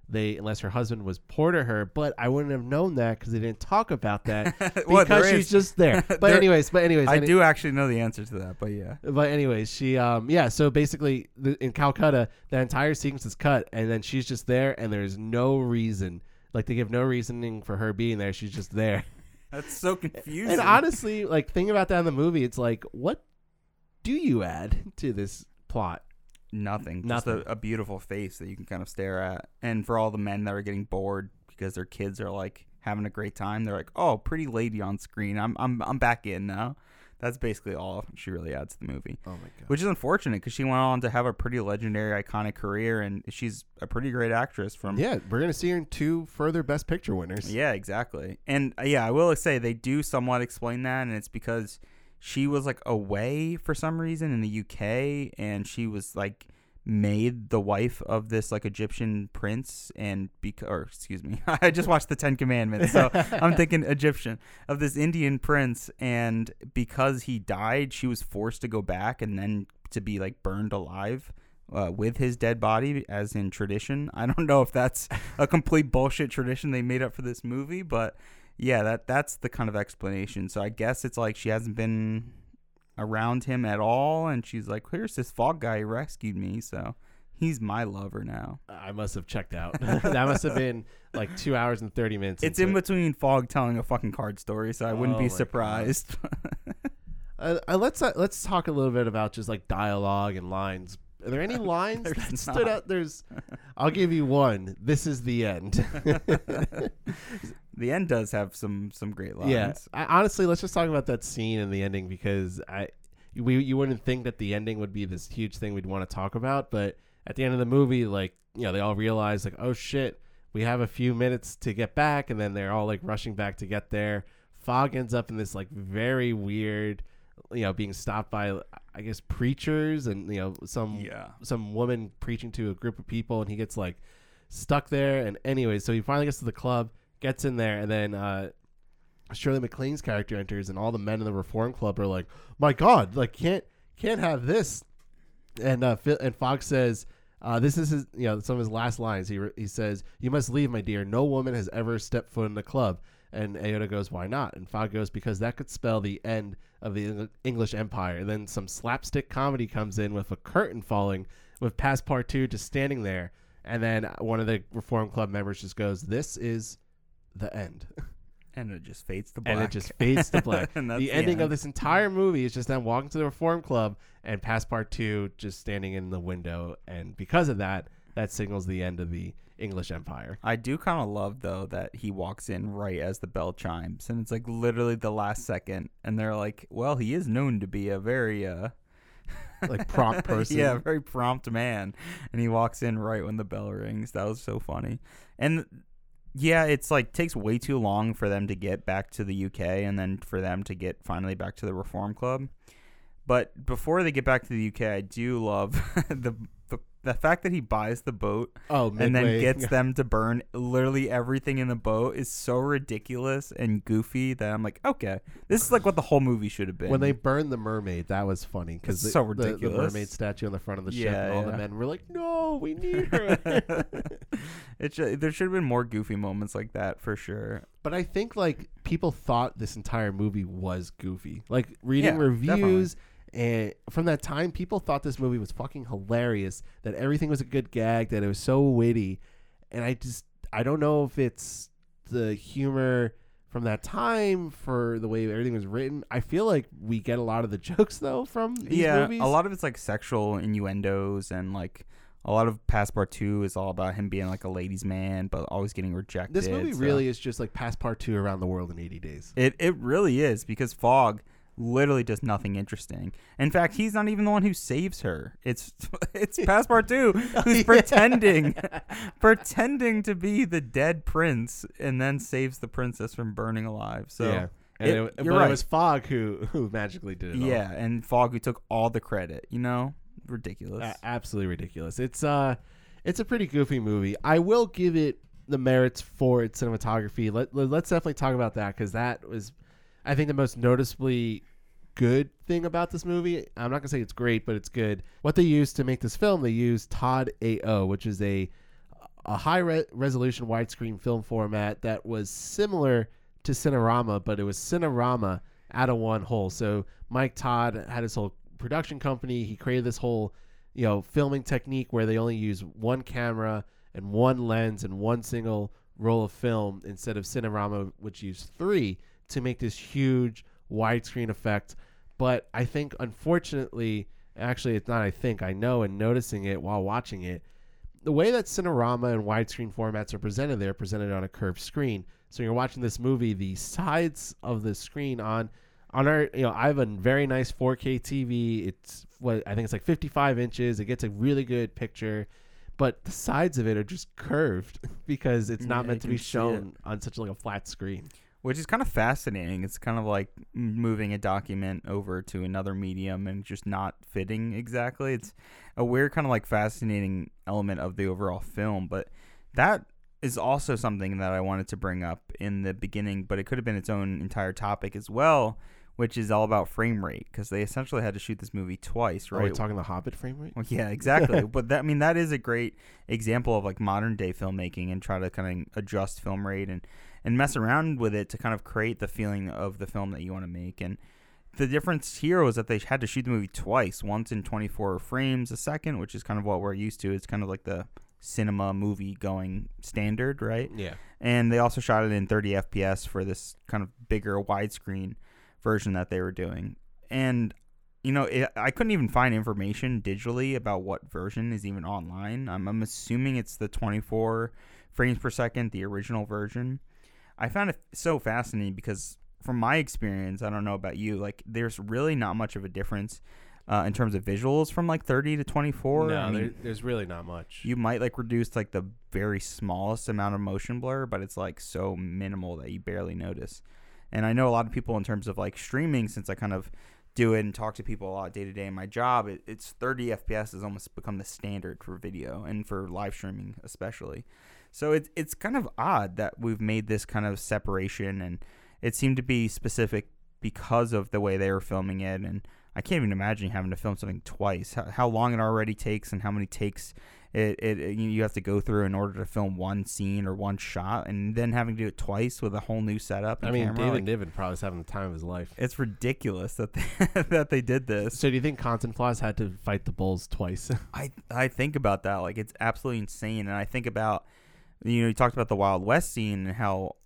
they, unless her husband was poor to her, but I wouldn't have known that because they didn't talk about <laughs> that because Well, there she's is- just there. <laughs> But There- anyways, but anyways, I any- do actually know the answer to that, but yeah. but anyways, she um yeah, so basically the, in Calcutta, the entire sequence is cut and then she's just there and there's no reason like they give no reasoning for her being there. She's just there. <laughs> That's so confusing. And honestly, like think about that in the movie, it's like what do you add to this plot? Nothing. Just Nothing. a, a beautiful face that you can kind of stare at. And for all the men that are getting bored because their kids are like having a great time, they're like, "Oh, pretty lady on screen. I'm I'm I'm back in now." That's basically all she really adds to the movie, Oh my god. which is unfortunate because she went on to have a pretty legendary, iconic career, and she's a pretty great actress. From Yeah, we're gonna see her in two further Best Picture winners. Yeah, exactly. And uh, yeah, I will say they do somewhat explain that, and it's because she was like away for some reason in the UK, and she was like made the wife of this like Egyptian prince, and because or excuse me, <laughs> I just watched the Ten Commandments, so <laughs> I'm thinking Egyptian of this Indian prince, and because he died, she was forced to go back and then to be like burned alive. Uh, with his dead body, as in tradition. I don't know if that's a complete bullshit tradition they made up for this movie, but yeah, that that's the kind of explanation. So I guess it's like she hasn't been around him at all, and she's like, "Here's this Fogg guy who rescued me." So He's my lover now. I must have checked out. <laughs> that must have been like two hours and thirty minutes. It's in it. between Fogg telling a fucking card story, so I wouldn't Oh be surprised. <laughs> Uh, uh, let's uh, let's talk a little bit about just like dialogue and lines. Are there any <laughs> lines that stood not. out? There's. I'll give you one. This is the end. The end does have some some great lines. yeah. I, honestly, let's just talk about that scene and the ending because I, we you wouldn't think that the ending would be this huge thing we'd want to talk about, but at the end of the movie, like you know, they all realize like, oh shit, we have a few minutes to get back, and then they're all like rushing back to get there. Fogg ends up in this like very weird, you know, being stopped by I guess preachers and you know some Yeah. some woman preaching to a group of people, and he gets like stuck there. And anyway, so he finally gets to the club, gets in there, and then uh, Shirley MacLaine's character enters, and all the men in the Reform Club are like, "My God, like can't can't have this." And uh, Phil, and Fox says, uh, "This is his, you know some of his last lines." He he says, "You must leave, my dear. No woman has ever stepped foot in the club." And Aouda goes, "Why not?" And Fogg goes, "Because that could spell the end of the Eng- English Empire." And then some slapstick comedy comes in with a curtain falling, with Passepartout just standing there, and then one of the Reform Club members just goes, "This is the end." And it just fades to black. and it just fades to black. <laughs> And that's the ending end. of this entire movie is just them walking to the Reform Club and Passepartout just standing in the window, and because of that, that signals the end of the English Empire. I do kind of love though that he walks in right as the bell chimes, and it's like literally the last second, and they're like, "Well, he is known to be a very uh, <laughs> Like prompt <laughs> person. yeah, very prompt man," and he walks in right when the bell rings. That was so funny, and yeah, it's like takes way too long for them to get back to the UK, and then for them to get finally back to the Reform Club. But before they get back to the UK, I do love <laughs> the the, fact that he buys the boat Oh, and then gets <laughs> them to burn literally everything in the boat is so ridiculous and goofy that I'm like, okay, this is like what the whole movie should have been. when they burned the mermaid, that was funny because so the, the mermaid statue on the front of the ship, Yeah, and all yeah. the men were like, "No, we <laughs> need her." <laughs> it should, there should have been more goofy moments like that for sure. But I think like people thought this entire movie was goofy. Like reading Yeah, reviews and from that time people thought this movie was fucking hilarious, that everything was a good gag, that it was so witty. And I just I don't know if it's the humor from that time for the way everything was written. I feel like we get a lot of the <laughs> jokes though from these yeah, movies. a lot of it's like sexual innuendos and like a lot of Passepartout is all about him being like a ladies' man, but always getting rejected. This movie so- really is just like Passepartout around the world in 80 days. It it really is because Fogg literally does nothing interesting. In fact, he's not even the one who saves her. It's <laughs> it's <laughs> Passepartout who's pretending <laughs> pretending to be the dead prince and then saves the princess from burning alive. So yeah. And it- it, but right. it was Fogg who who magically did it all. yeah, and Fogg who took all the credit, you know? Ridiculous. A- absolutely ridiculous. It's uh, it's a pretty goofy movie. I will give it the merits for its cinematography. Let, let us definitely talk about that because that was, I think, the most noticeably good thing about this movie. I'm not gonna say it's great, but it's good. What they used to make this film, they used Todd AO, which is a a high re- resolution widescreen film format that was similar to Cinerama, but it was Cinerama out of one hole. So Mike Todd had his whole production company. He created this whole, you know, filming technique where they only use one camera and one lens and one single roll of film instead of Cinerama, which used three to make this huge widescreen effect. But I think, unfortunately, actually, it's not. I think I know, and noticing it while watching it, the way that Cinerama and widescreen formats are presented, they're presented on a curved screen. So you're watching this movie, the sides of the screen on on our, you know, I have a very nice 4K TV. It's what I think it's like 55 inches. It gets a really good picture, but the sides of it are just curved <laughs> because it's not Yeah, meant to be shown on such like a flat screen. Which is kind of fascinating. It's kind of like moving a document over to another medium and just not fitting exactly. It's a weird kind of like fascinating element of the overall film, but that is also something that I wanted to bring up in the beginning, but it could have been its own entire topic as well, which is all about frame rate because they essentially had to shoot this movie twice, oh, Are we right? talking the Hobbit frame rate? Well, yeah, exactly. <laughs> but that I mean that is a great example of like modern day filmmaking and try to kind of adjust film rate and and mess around with it to kind of create the feeling of the film that you want to make. And the difference here was that they had to shoot the movie twice, once in 24 frames a second, which is kind of what we're used to. It's kind of like the cinema movie going standard, right? Yeah. And they also shot it in 30 FPS for this kind of bigger widescreen version that they were doing. And you know, it, I couldn't even find information digitally about what version is even online. I'm, I'm assuming it's the 24 frames per second, the original version. I found it so fascinating because, from my experience, I don't know about you, like there's really not much of a difference uh, in terms of visuals from like 30 to 24. No, I mean, there, there's really not much. you might like reduce like the very smallest amount of motion blur, but it's like so minimal that you barely notice. And I know a lot of people in terms of like streaming, since I kind of do it and talk to people a lot day to day in my job, it, it's 30 FPS has almost become the standard for video and for live streaming especially. So it's it's kind of odd that we've made this kind of separation, and it seemed to be specific because of the way they were filming it. And I can't even imagine having to film something twice. How, how long it already takes, and how many takes it, it, it you have to go through in order to film one scene or one shot, and then having to do it twice with a whole new setup. And I mean, camera, David like, Niven probably was having the time of his life. it's ridiculous that they, <laughs> that they did this. So do you think Cantinflas had to fight the bulls twice? <laughs> I I think about that like it's absolutely insane, and I think about you know you talked about the Wild West scene and how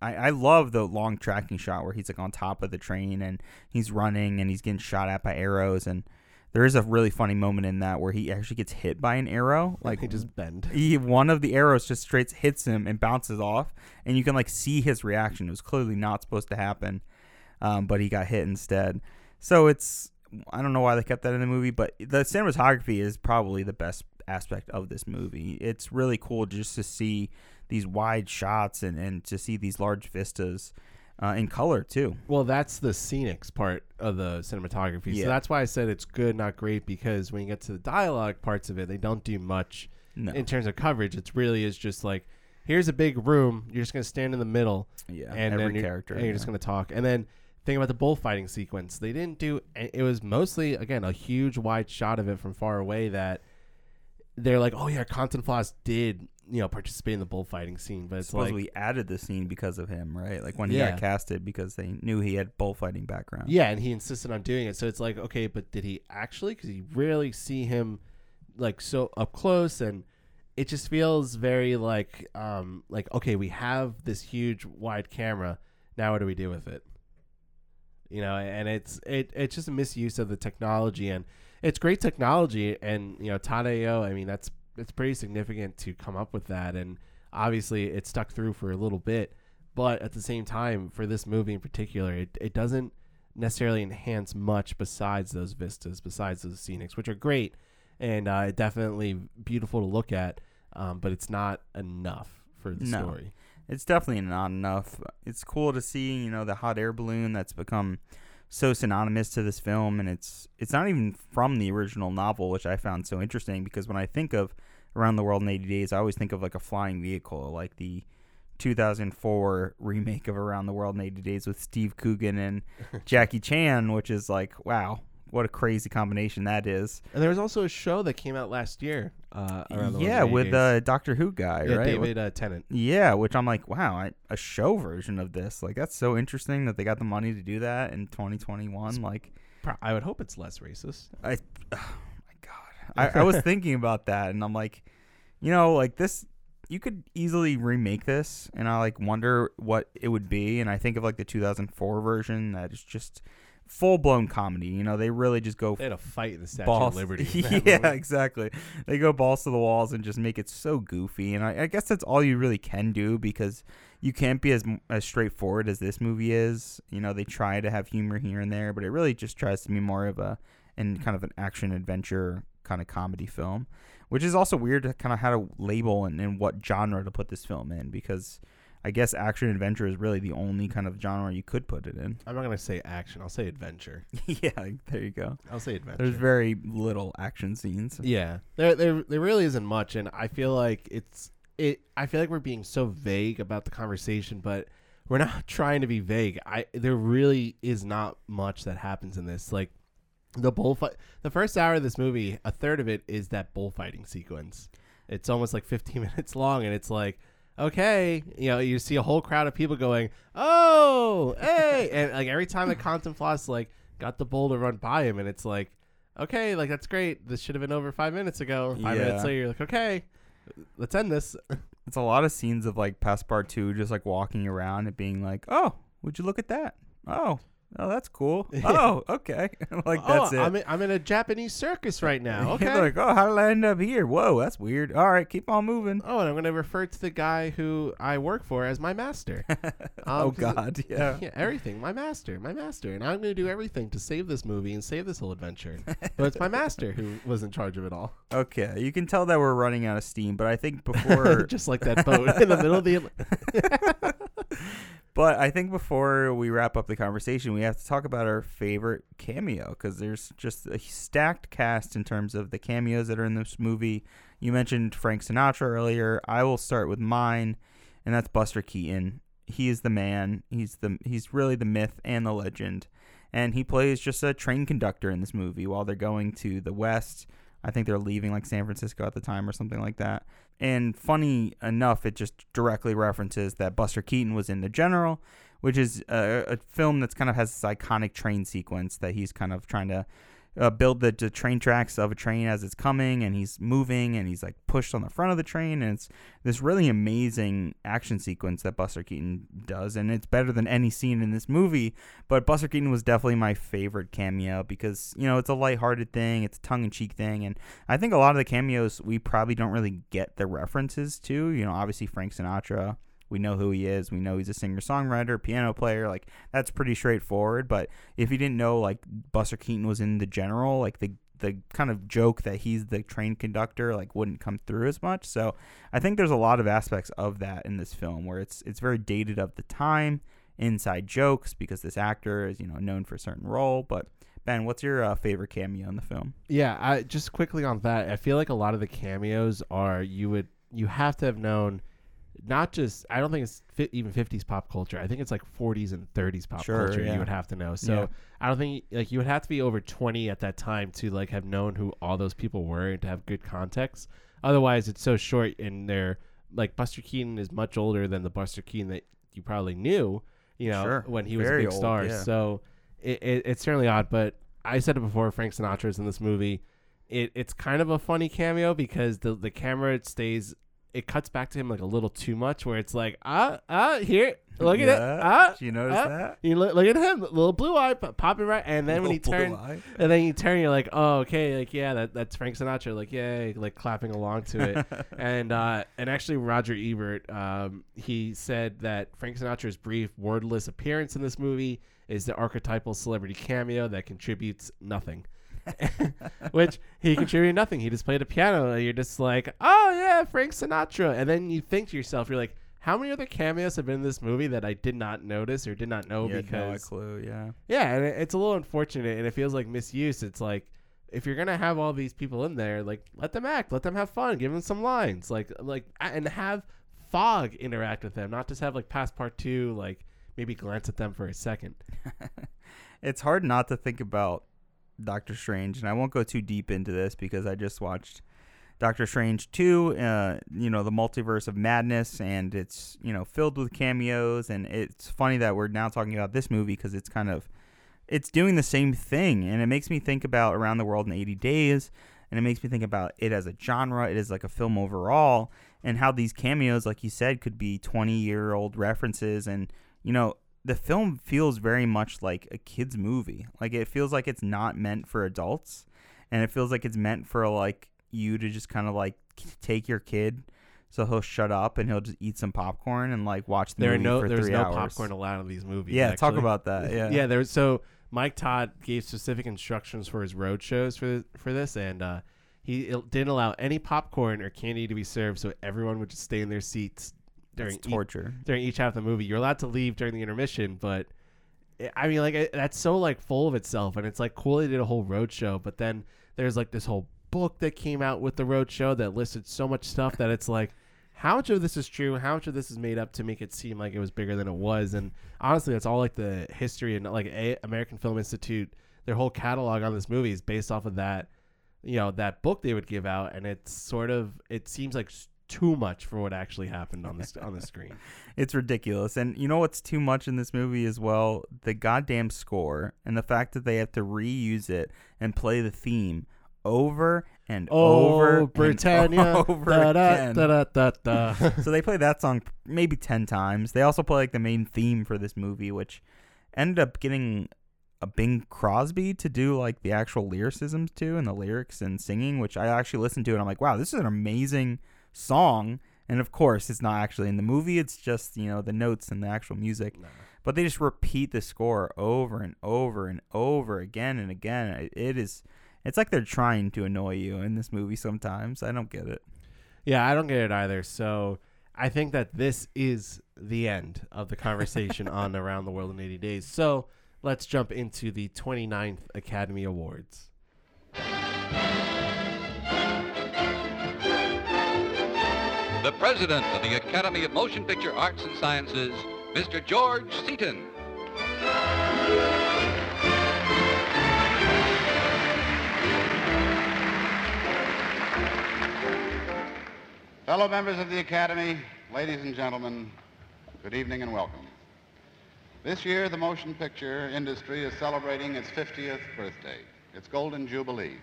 I I love the long tracking shot where he's like on top of the train and he's running and he's getting shot at by arrows. And there is a really funny moment in that where he actually gets hit by an arrow like they just bend. he one of the arrows just straight hits him and bounces off. And you can like see his reaction. It was clearly not supposed to happen um, but he got hit instead. So it's i don't know why they kept that in the movie but the cinematography is probably the best aspect of this movie it's really cool just to see these wide shots and, and to see these large vistas uh, in color too Well, that's the scenics part of the cinematography. Yeah. So that's why I said it's good, not great, because when you get to the dialogue parts of it, they don't do much no in terms of coverage. It's really is just like, here's a big room. You're just gonna stand in the middle, yeah and every you're, character and you're just gonna talk. And then think about the bullfighting sequence. They didn't do. It was mostly again a huge wide shot of it from far away that they're like, oh yeah, Cantinflas did you know participate in the bullfighting scene, but it's suppose like we added the scene because of him right like when he Yeah. got casted because they knew he had bullfighting background Yeah, and he insisted on doing it. So it's like, okay, but did he actually? Because you rarely see him like so up close, and it just feels very like, um, like okay, we have this huge wide camera. Now what do we do with it? You know, and it's it it's just a misuse of the technology, and it's great technology, and you know, Todd-AO. I mean, that's it's pretty significant to come up with that, and obviously it stuck through for a little bit. But at the same time, for this movie in particular, it, it doesn't necessarily enhance much besides those vistas, besides those scenics, which are great and uh, definitely beautiful to look at. Um, but it's not enough for the No. story. it's definitely not enough. It's cool to see, you know, the hot air balloon that's become so synonymous to this film, and it's it's not even from the original novel, which I found so interesting because when I think of Around the World in 80 Days, I always think of like a flying vehicle, like the 2004 remake of Around the World in 80 Days with Steve Coogan and <laughs> Jackie Chan, which is like, wow, what a crazy combination that is. And there was also a show that came out last year. Uh, around yeah, in 80 with the Doctor Who guy, yeah, right? David uh, Tennant. Yeah, which I'm like, wow, I, a show version of this. Like, that's so interesting that they got the money to do that in 2021. Like, I would hope it's less racist. I, <sighs> oh my god, I, I was thinking about that, and I'm like, you know, like this, you could easily remake this, and I like wonder what it would be. And I think of like the 2004 version that is just full blown comedy. You know, they really just go They had a fight in the Statue balls. of Liberty. <laughs> yeah, movie. exactly. They go balls to the walls and just make it so goofy, and I, I guess that's all you really can do because you can't be as as straightforward as this movie is. You know, they try to have humor here and there, but it really just tries to be more of a and kind of an action adventure kind of comedy film, which is also weird to kind of how to label and, and what genre to put this film in because. I guess action adventure is really the only kind of genre you could put it in. I'm not gonna say action. I'll say adventure. <laughs> yeah, there you go. I'll say adventure. There's very little action scenes. Yeah, there, there, there really isn't much, and I feel like it's it. I feel like we're being so vague about the conversation, but we're not <laughs> trying to be vague. I there really is not much that happens in this. Like the bullfight, the first hour of this movie, a third of it is that bullfighting sequence. It's almost like 15 <laughs> minutes long, and it's like. Okay, you know, you see a whole crowd of people going, "Oh, hey!" <laughs> and like every time the Cantinflas like got the bull to run by him, and it's like, okay, like that's great. This should have been over five minutes ago. Five minutes later, you're like, okay, let's end this. <laughs> It's a lot of scenes of like Passepartout just like walking around and being like, "Oh, would you look at that? Oh, oh, that's cool. <laughs> Oh, okay." <laughs> like oh, that's oh, it. I'm in, I'm in a Japanese circus right <laughs> now. Okay. Like, "Oh, how did I end up here? Whoa, that's weird. All right, keep on moving." Oh, and I'm going to refer to the guy who I work for as my master. oh um, 'cause it- God, yeah. yeah, everything. My master, my master. And I'm going to do everything to save this movie and save this whole adventure. but it's my master who was in charge of it all. Okay, you can tell that we're running out of steam, but I think before Just like that boat in the middle of the. But I think before we wrap up the conversation, we have to talk about our favorite cameo because there's just a stacked cast in terms of the cameos that are in this movie. You mentioned Frank Sinatra earlier. I will start with mine, and that's Buster Keaton. He is the man. He's the he's really the myth and the legend, and he plays just a train conductor in this movie while they're going to the west. I think they're leaving like San Francisco at the time or something like that. And funny enough, it just directly references that Buster Keaton was in The General, which is a, a film that's kind of has this iconic train sequence that he's kind of trying to uh, build the, the train tracks of a train as it's coming, and he's moving, and he's like pushed on the front of the train, and it's this really amazing action sequence that Buster Keaton does, and it's better than any scene in this movie. But Buster Keaton was definitely my favorite cameo because you know it's a lighthearted thing, it's a tongue in cheek thing, and I think a lot of the cameos we probably don't really get the references to. You know, obviously Frank Sinatra. We know who he is. We know he's a singer songwriter, piano player. Like that's pretty straightforward. But if you didn't know, like Buster Keaton was in the general, like the the kind of joke that he's the train conductor, like wouldn't come through as much. So I think there's a lot of aspects of that in this film where it's it's very dated of the time, inside jokes because this actor is you know known for a certain role. But Ben, what's your uh, favorite cameo in the film? Yeah, I just quickly on that. I feel like a lot of the cameos are you would you have to have known not just I don't think it's fi- even 50s pop culture. I think it's like 40s and 30s pop Sure, culture yeah. you would have to know. So Yeah. I don't think like you would have to be over 20 at that time to like have known who all those people were and to have good context. Otherwise, it's so short and they're like Buster Keaton is much older than the Buster Keaton that you probably knew, you know, Sure. when he was Very a big old, star. yeah. So it, it, it's certainly odd, but I said it before. Frank Sinatra's in this movie. It, it's kind of a funny cameo because the the camera stays. It cuts back to him like a little too much, where it's like ah ah here look at it ah. Did you notice ah. that? You look, look at him, little blue eye popping right, and then when he turns, and then you turn, you're like, oh, okay, like yeah, that, that's Frank Sinatra, like yay, like clapping along to it, <laughs> and uh, and actually Roger Ebert, um, he said that Frank Sinatra's brief wordless appearance in this movie is the archetypal celebrity cameo that contributes nothing. <laughs> Which he contributed nothing. He just played a piano. And you're just like, oh yeah, Frank Sinatra. And then you think to yourself, you're like, how many other cameos have been in this movie that I did not notice or did not know no because clue. Yeah. yeah, and it, it's a little unfortunate, and it feels like misuse. It's like if you're gonna have all these people in there, like let them act, let them have fun, give them some lines, like like and have Fogg interact with them, not just have like Passepartout like maybe glance at them for a second. <laughs> it's hard not to think about Doctor Strange, and I won't go too deep into this because I just watched Doctor Strange 2, uh, you know, the multiverse of madness, and it's, you know, filled with cameos, and it's funny that we're now talking about this movie because it's kind of, it's doing the same thing, and it makes me think about Around the World in 80 Days, and it makes me think about it as a genre, it is like a film overall, and how these cameos, like you said, could be 20 year old references, and, you know, the film feels very much like a kid's movie. Like it feels like it's not meant for adults, and it feels like it's meant for like you to just kind of like take your kid, so he'll shut up and he'll just eat some popcorn and like watch the There are movie no for there's three no hours. popcorn allowed in these movies. Yeah, talk about that. Yeah, yeah. There's so Mike Todd gave specific instructions for his road shows for for this, and uh, he didn't allow any popcorn or candy to be served, so everyone would just stay in their seats during It's torture. during each half of the movie. You're allowed to leave during the intermission, but I- I mean, like it- that's so like full of itself, and it's like cool they did a whole road show. But then there's like this whole book that came out with the road show that listed so much stuff that it's like, how much of this is true? How much of this is made up to make it seem like it was bigger than it was? And honestly, that's all like the history and like a- American Film Institute. Their whole catalog on this movie is based off of that, you know, that book they would give out, and it's sort of it seems like too much for what actually happened on the on the screen. <laughs> It's ridiculous. And you know what's too much in this movie as well? The goddamn score and the fact that they have to reuse it and play the theme over and Oh, over Britannia. and <laughs> over da, da, again. da, da, da, da. <laughs> so they play that song maybe 10 times. They also play like the main theme for this movie which ended up getting a Bing Crosby to do like the actual lyricisms to and the lyrics and singing, which I actually listened to and I'm like, wow, this is an amazing song. And of course, it's not actually in the movie. It's just, you know, the notes and the actual music. But they just repeat the score over and over and over again and again. It- It is it's like they're trying to annoy you in this movie sometimes. I don't get it. Yeah, I don't get it either. So I think that this is the end of the conversation <laughs> on Around the World in 80 Days. So let's jump into the 29th Academy Awards. The president of the Academy of Motion Picture Arts and Sciences, Mr. George Seaton. Fellow members of the Academy, ladies and gentlemen, good evening and welcome. This year, the motion picture industry is celebrating its 50th birthday, its golden jubilee.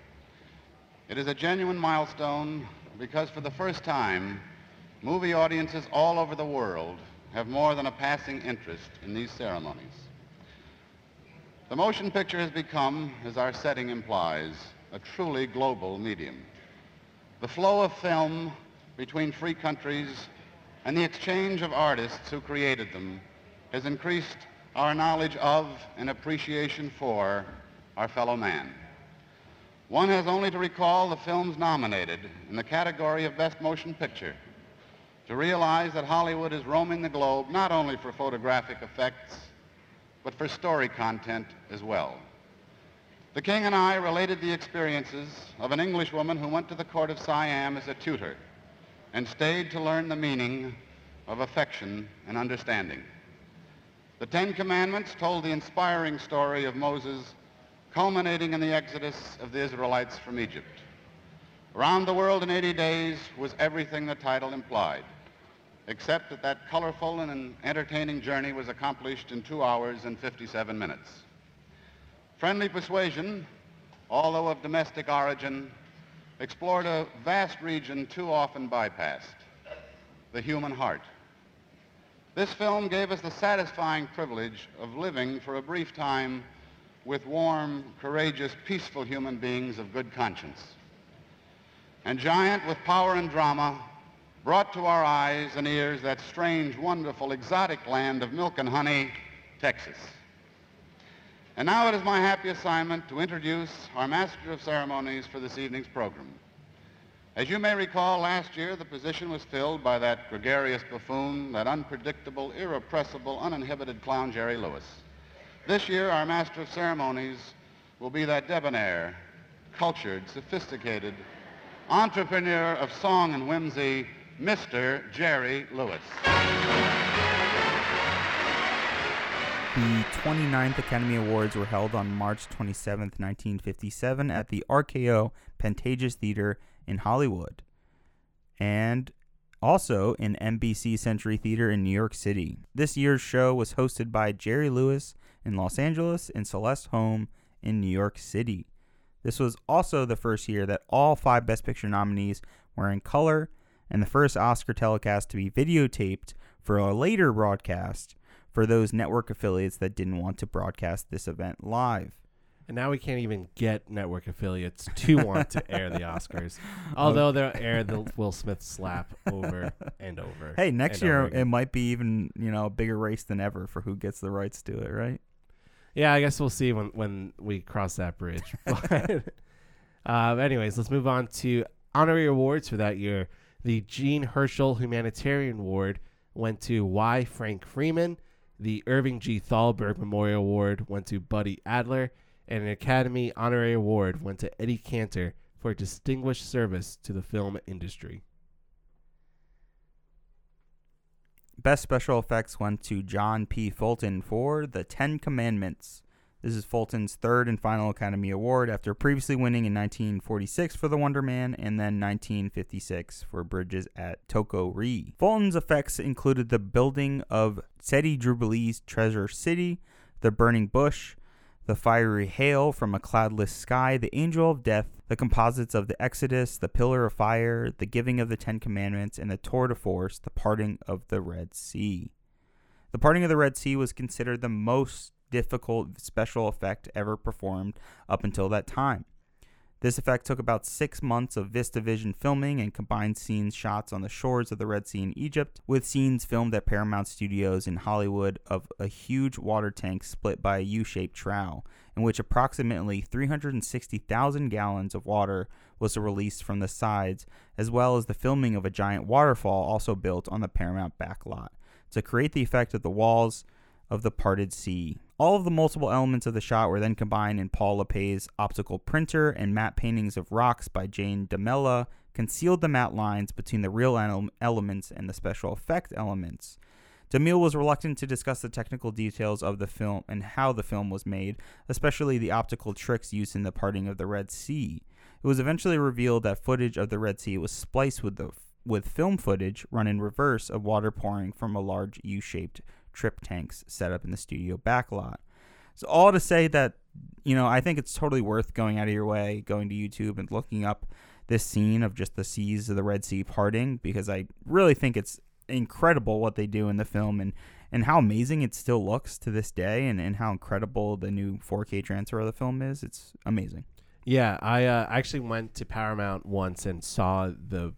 It is a genuine milestone because for the first time, movie audiences all over the world have more than a passing interest in these ceremonies. The motion picture has become, as our setting implies, a truly global medium. The flow of film between free countries and the exchange of artists who created them has increased our knowledge of and appreciation for our fellow man. One has only to recall the films nominated in the category of Best Motion Picture to realize that Hollywood is roaming the globe not only for photographic effects, but for story content as well. The king and I related the experiences of an Englishwoman who went to the court of Siam as a tutor and stayed to learn the meaning of affection and understanding. The Ten Commandments told the inspiring story of Moses culminating in the exodus of the Israelites from Egypt. Around the World in 80 Days was everything the title implied, except that that colorful and entertaining journey was accomplished in two hours and 57 minutes. Friendly Persuasion, although of domestic origin, explored a vast region too often bypassed, the human heart. This film gave us the satisfying privilege of living for a brief time with warm, courageous, peaceful human beings of good conscience. And Giant, with power and drama, brought to our eyes and ears that strange, wonderful, exotic land of milk and honey, Texas. And now it is my happy assignment to introduce our Master of Ceremonies for this evening's program. As you may recall, last year the position was filled by that gregarious buffoon, that unpredictable, irrepressible, uninhibited clown, Jerry Lewis. This year, our Master of Ceremonies will be that debonair, cultured, sophisticated, entrepreneur of song and whimsy, Mr. Jerry Lewis. The 29th Academy Awards were held on March 27, 1957 at the RKO Pantages Theater in Hollywood and also in NBC Century Theater in New York City. This year's show was hosted by Jerry Lewis in Los Angeles and Celeste Holm in New York City. This was also the first year that all five Best Picture nominees were in color and the first Oscar telecast to be videotaped for a later broadcast for those network affiliates that didn't want to broadcast this event live. And now we can't even get network affiliates to want to air the Oscars, <laughs> although they'll air the Will Smith slap over and <laughs> over. Hey, next year it might be even, you know, a bigger race than ever for who gets the rights to it, right? Yeah, I guess we'll see when when we cross that bridge. <laughs> But, um, anyways, let's move on to honorary awards for that year. The Jean Hersholt Humanitarian Award went to Y. Frank Freeman. The Irving G. Thalberg Memorial Award went to Buddy Adler, and an Academy Honorary Award went to Eddie Cantor for distinguished service to the film industry. Best special effects went to John P. Fulton for The Ten Commandments. This is Fulton's third and final Academy Award after previously winning in 1946 for The Wonder Man and then 1956 for Bridges at Toko-Ri. Fulton's effects included the building of Seti Jubilee's Treasure City, the burning bush, the fiery hail from a cloudless sky, the angel of death, the composites of the Exodus, the pillar of fire, the giving of the Ten Commandments, and the tour de force, the parting of the Red Sea. The parting of the Red Sea was considered the most difficult special effect ever performed up until that time. This effect took about six months of VistaVision filming and combined scenes shots on the shores of the Red Sea in Egypt with scenes filmed at Paramount Studios in Hollywood of a huge water tank split by a U shaped trough, in which approximately 360,000 gallons of water was released from the sides, as well as the filming of a giant waterfall also built on the Paramount backlot to create the effect of the walls of the parted sea. All of the multiple elements of the shot were then combined in Paul Lerpae's optical printer, and matte paintings of rocks by Jan Domela concealed the matte lines between the real ele- elements and the special effect elements. DeMille was reluctant to discuss the technical details of the film and how the film was made, especially the optical tricks used in the parting of the Red Sea. It was eventually revealed that footage of the Red Sea was spliced with the with film footage run in reverse of water pouring from a large U-shaped trip tanks set up in the studio backlot. So all to say that you know I think it's totally worth going out of your way, going to YouTube and looking up this scene of just the seas of the Red Sea parting because I really think it's incredible what they do in the film and and how amazing it still looks to this day and, and how incredible the new 4K transfer of the film is. It's amazing. Yeah, I uh, actually went to Paramount once and saw the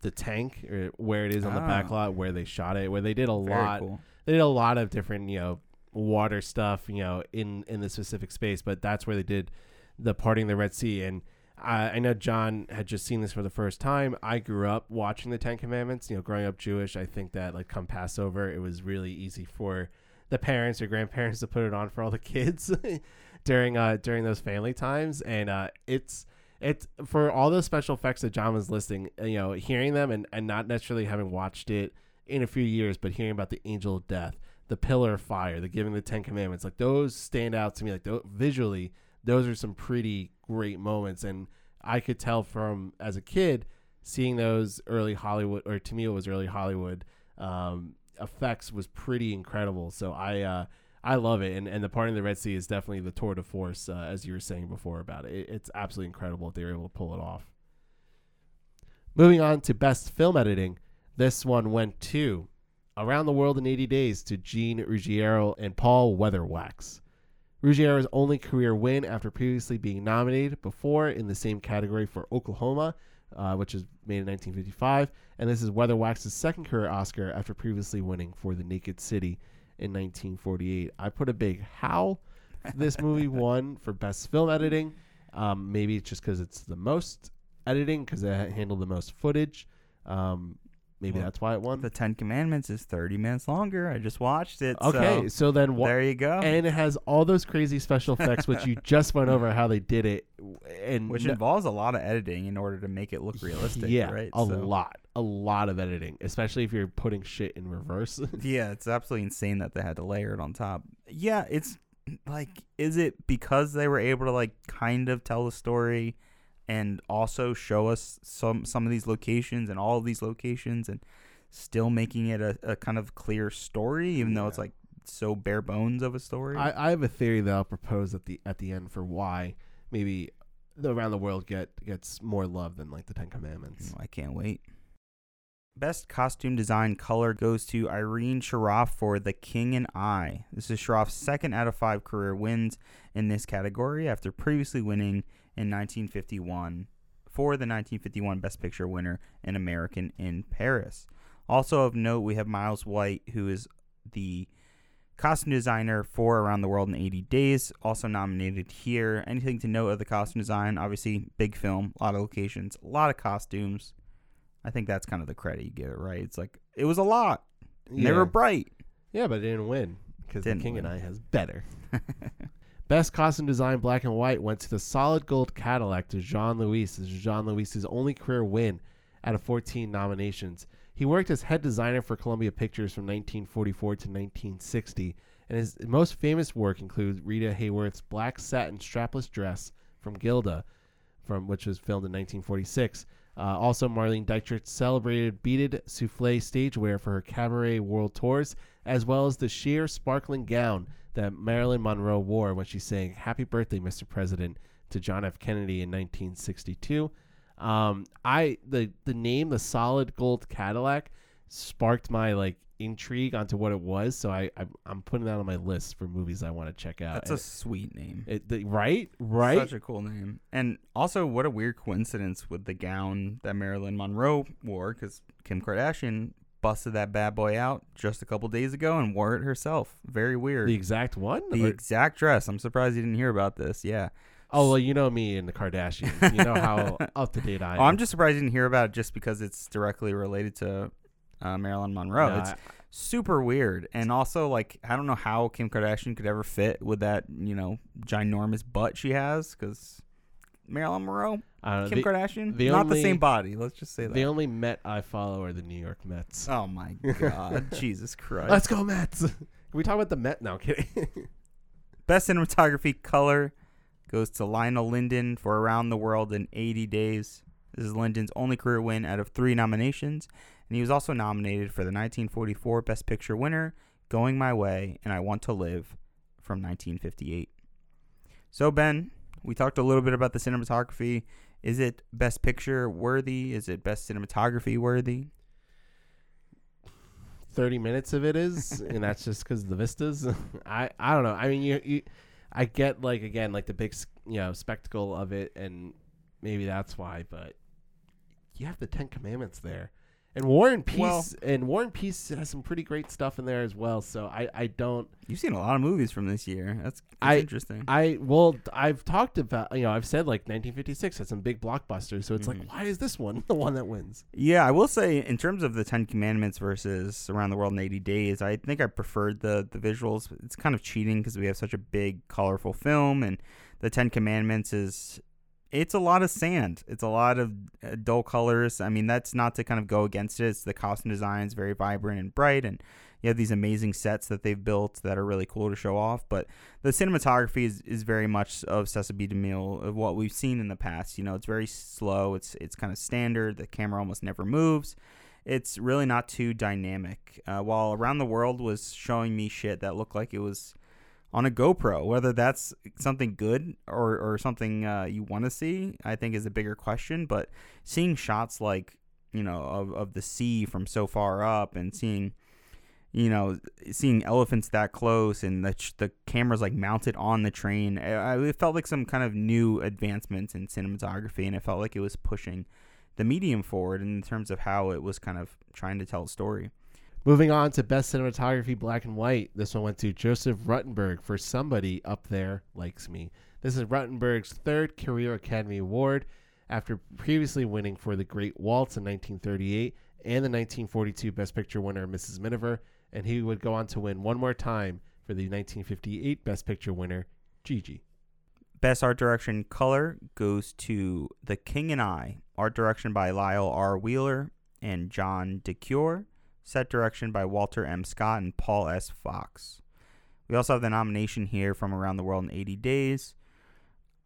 the tank or where it is on the Ah. back lot where they shot it, where they did a Very lot. cool. They did a lot of different, you know, water stuff, you know, in in the specific space, but that's where they did the parting of the Red Sea. And I, I know John had just seen this for the first time. I grew up watching the Ten Commandments. You know, growing up Jewish, I think that like come Passover, it was really easy for the parents or grandparents <laughs> to put it on for all the kids <laughs> during uh during those family times, and uh, it's it's for all those special effects that John was listing. You know, hearing them and, and not necessarily having watched it in a few years, but hearing about the angel of death, the pillar of fire, the giving the Ten Commandments, like those stand out to me. Like tho- visually, those are some pretty great moments, and I could tell from as a kid seeing those early Hollywood, or to me it was early Hollywood um, effects was pretty incredible. So I uh, I love it, and and the part of the Red Sea is definitely the tour de force, uh, as you were saying before about it. it. It's absolutely incredible if they were able to pull it off. Moving on to best film editing, this one went to Around the World in 80 Days to Gene Ruggiero and Paul Weatherwax. Ruggiero's only career win after previously being nominated before in the same category for Oklahoma, uh, which was made in 1955, and this is Weatherwax's second career Oscar after previously winning for The Naked City in 1948. I put a big how this movie <laughs> won for best film editing. Um, maybe it's just because it's the most editing because it handled the most footage. Um, maybe Well, that's why it won. The Ten Commandments is 30 minutes longer. I just watched it. okay, so so then what? there you go. and it has all those crazy special effects, which you <laughs> just went over how they did it, and which no- involves a lot of editing in order to make it look realistic. yeah, right? a So- lot, a lot of editing, especially if you're putting shit in reverse. <laughs> Yeah, it's absolutely insane that they had to layer it on top. Yeah, it's like, is it because they were able to like kind of tell the story and also show us some some of these locations and all of these locations and still making it a, a kind of clear story, even though it's like so bare bones of a story? I, I have a theory that I'll propose at the at the end for why maybe the around the world get gets more love than like the Ten Commandments. Oh, I can't wait. Best costume design color goes to Irene Sharaff for The King and I. This is Sharaff's second out of five career wins in this category after previously winning in 1951 for the 1951 Best Picture winner, An American in Paris. Also of note, we have Miles White, who is the costume designer for Around the World in 80 Days, also nominated here. Anything to note of the costume design? Obviously, big film, a lot of locations, a lot of costumes. I think that's kind of the credit you give it, right? It's like it was a lot. And They were bright. Yeah, but it didn't win because the King win. and I has better. <laughs> Best costume design, black and white, went to the solid gold Cadillac to Jean Louis. This is Jean Louis's only career win out of 14 nominations. He worked as head designer for Columbia Pictures from 1944 to 1960 And his most famous work includes Rita Hayworth's black satin strapless dress from Gilda, from which was filmed in 1946. Uh, also, Marlene Dietrich celebrated beaded souffle stagewear for her cabaret world tours, as well as the sheer sparkling gown that Marilyn Monroe wore when she's saying "Happy Birthday, Mr. President" to John F. Kennedy in 1962. Um, I the the name, the solid gold Cadillac, sparked my like intrigue onto what it was. So I, I I'm putting that on my list for movies I want to check out. That's a sweet name. it, the, right, right. Such a cool name. And also, what a weird coincidence with the gown that Marilyn Monroe wore, because Kim Kardashian busted that bad boy out just a couple days ago and wore it herself. Very weird. the exact one. The Or- exact dress. I'm surprised you didn't hear about this. Yeah. oh well, you know me and the Kardashians. You know how <laughs> up to date I am. Oh, I'm just surprised you didn't hear about it just because it's directly related to uh, Marilyn Monroe. No, it's I- super weird. And also, like, I don't know how Kim Kardashian could ever fit with that, you know, ginormous butt she has because Marilyn Monroe, I don't know. Kim the, Kardashian, the not the same body. Let's just say that. the only Met I follow are the New York Mets. oh my <laughs> God, Jesus Christ! Let's go Mets. <laughs> Can we talk about the Met now? Kidding. <laughs> Best cinematography color goes to Lionel Lindon for Around the World in 80 Days. This is Lindon's only career win out of three nominations, and he was also nominated for the 1944 Best Picture winner, Going My Way and I Want to Live from 1958. So, Ben, we talked a little bit about the cinematography. Is it Best Picture worthy? Is it Best Cinematography worthy? Thirty minutes of it is, and that's just because the vistas. <laughs> I I don't know. I mean, you you, I get like again like the big you know spectacle of it, and maybe that's why. But you have the Ten Commandments there, and War and Peace, Well- and War and Peace has some pretty great stuff in there as well. So I I don't. You've seen a lot of movies from this year. That's, that's I- interesting. I well, I've talked about you know I've said like 1956 had some big blockbusters, so it's Mhm. like why is this one <laughs> the one that wins? Yeah, I will say in terms of the Ten Commandments versus Around the World in 80 Days, I think I preferred the the visuals. It's kind of cheating because we have such a big, colorful film, and the Ten Commandments is it's a lot of sand. It's a lot of uh, dull colors. I mean, that's not to kind of go against it. It's the costume design is very vibrant and bright, and you have these amazing sets that they've built that are really cool to show off. But the cinematography is, is very much of Cecil DeMille of what we've seen in the past. You know, it's very slow. It's it's kind of standard. The camera almost never moves. It's really not too dynamic. Uh, while Around the World was showing me shit that looked like it was on a GoPro. Whether that's something good or, or something uh, you want to see, I think is a bigger question. But seeing shots like, you know, of, of the sea from so far up and seeing, you know, seeing elephants that close and the, the camera's like mounted on the train, it felt like some kind of new advancements in cinematography and it felt like it was pushing the medium forward in terms of how it was kind of trying to tell a story. Moving on to best cinematography, black and white. This one went to Joseph Ruttenberg for Somebody Up There Likes Me. This is Ruttenberg's third Career Academy Award after previously winning for The Great Waltz in 1938 and the 1942 Best Picture winner Mrs. Miniver, and he would go on to win one more time for the 1958 Best Picture winner Gigi. Best art direction color goes to The King and I. Art direction by Lyle R. Wheeler and John DeCuir. Set direction by Walter M. Scott and Paul S. Fox. We also have the nomination here from Around the World in 80 Days.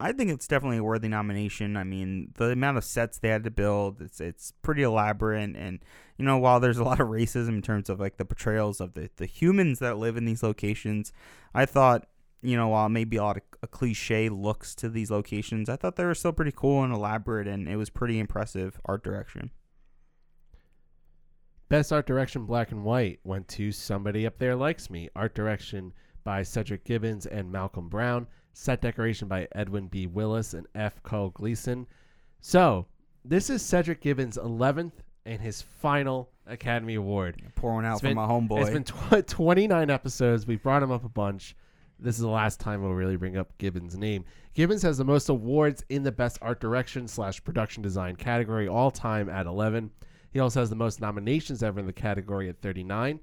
I think it's definitely a worthy nomination. I mean, the amount of sets they had to build, it's it's pretty elaborate and you know, while there's a lot of racism in terms of like the portrayals of the, the humans that live in these locations, I thought you know, while maybe a lot of a cliche looks to these locations, I thought they were still pretty cool and elaborate, and it was pretty impressive art direction. Best art direction, black and white, went to Somebody Up There Likes Me. Art direction by Cedric Gibbons and Malcolm Brown. Set decoration by Edwin B. Willis and F. Cole Gleason. So, this is Cedric Gibbons' 11th and his final Academy Award. Pouring out for my homeboy. It's been tw- <laughs> 29 episodes. We've brought him up a bunch. This is the last time we'll really bring up Gibbons' name. Gibbons has the most awards in the best art direction slash production design category all time at 11. He also has the most nominations ever in the category at 39.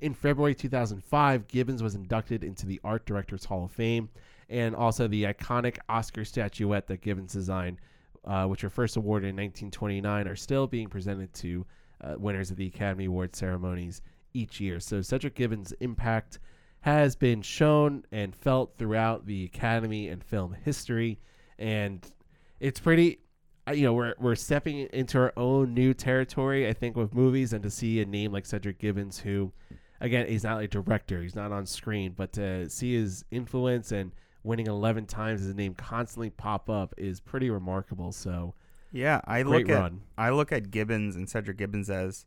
In February 2005, Gibbons was inducted into the Art Directors Hall of Fame and also the iconic Oscar statuette that Gibbons designed, uh, which were first awarded in 1929, are still being presented to uh, winners of the Academy Award ceremonies each year. So Cedric Gibbons' impact has been shown and felt throughout the Academy and film history, and it's pretty. You know, we're we're stepping into our own new territory. I think with movies, and to see a name like Cedric Gibbons, who, again, he's not a director, he's not on screen, but to see his influence and winning 11 times, his name constantly pop up is pretty remarkable. So, Yeah, I look at run. I look at Gibbons and Cedric Gibbons as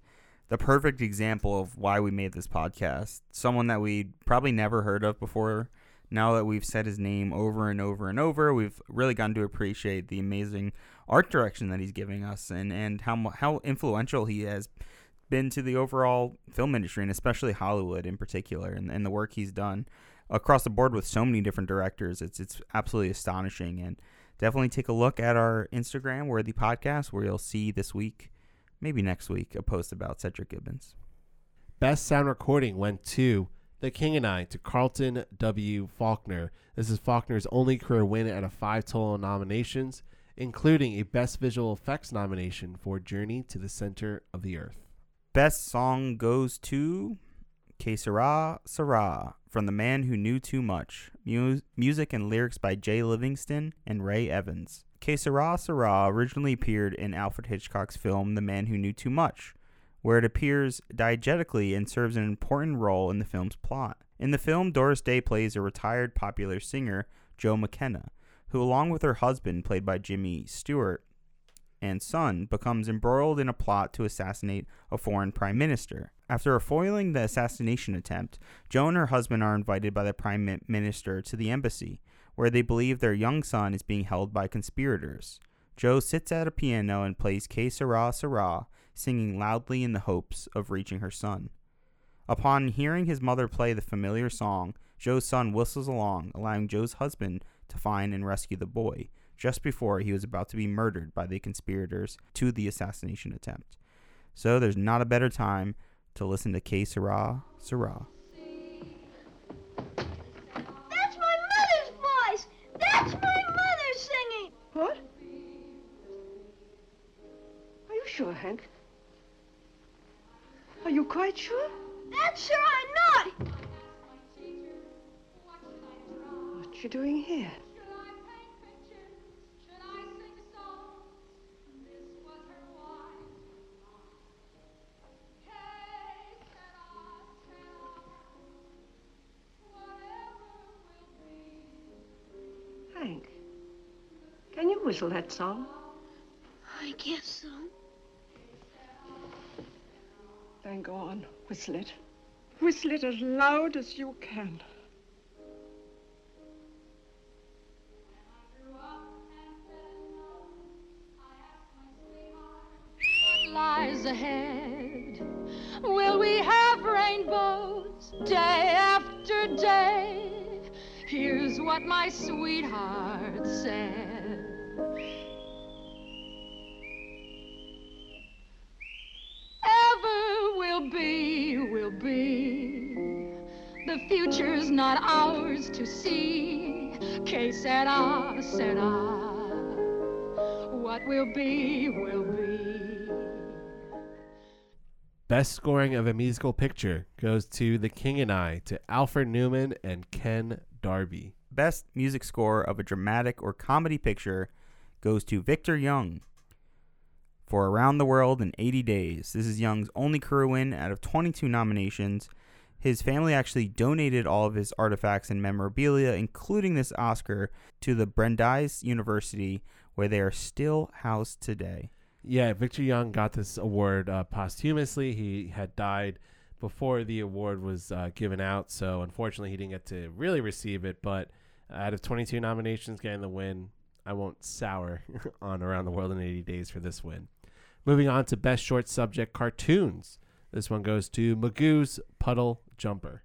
the perfect example of why we made this podcast. Someone that we probably never heard of before. Now that we've said his name over and over and over, we've really gotten to appreciate the amazing art direction that he's giving us, and and how how influential he has been to the overall film industry, and especially Hollywood in particular, and, and the work he's done across the board with so many different directors. It's it's absolutely astonishing, and definitely take a look at our Instagram, where the podcast, where you'll see this week, maybe next week, a post about Cedric Gibbons. Best sound recording went to The King and I to Carlton W. Faulkner. This is Faulkner's only career win out of five total nominations, including a Best Visual Effects nomination for Journey to the Center of the Earth. Best song goes to Que Sera Sera from The Man Who Knew Too Much. Mu- music and lyrics by Jay Livingston and Ray Evans. Que Sera Sera originally appeared in Alfred Hitchcock's film The Man Who Knew Too Much, where it appears diegetically and serves an important role in the film's plot. In the film, Doris Day plays a retired popular singer, Jo McKenna, who, along with her husband, played by Jimmy Stewart, and son becomes embroiled in a plot to assassinate a foreign prime minister. After foiling the assassination attempt, Jo and her husband are invited by the prime minister to the embassy, where they believe their young son is being held by conspirators. Jo sits at a piano and plays Que Sera Sera, singing loudly in the hopes of reaching her son. Upon hearing his mother play the familiar song, Jo's son whistles along, allowing Jo's husband to find and rescue the boy, just before he was about to be murdered by the conspirators to the assassination attempt. So there's not a better time to listen to Que Sera Sera. That's my mother's voice! That's my mother singing! What? Are you sure, Hank? Are you quite sure? That's sure I'm not! What are you doing here? Hank, can you whistle that song? I guess so. Then go on, whistle it. Whistle it as loud as you can. What my sweetheart said. Ever will be, will be. The future's not ours to see. Que sera, sera. What will be, will be. Best scoring of a musical picture goes to The King and I to Alfred Newman and Ken Darby. Best music score of a dramatic or comedy picture goes to Victor Young for Around the World in 80 Days. This is Young's only career win out of 22 nominations. His family actually donated all of his artifacts and memorabilia, including this Oscar, to the Brandeis University, where they are still housed today. Yeah, Victor Young got this award uh, posthumously. He had died before the award was uh, given out, so unfortunately he didn't get to really receive it. But out of 22 nominations, getting the win, I won't sour <laughs> on Around the World in 80 Days for this win. Moving on to Best Short Subject Cartoons. This one goes to Magoo's Puddle Jumper.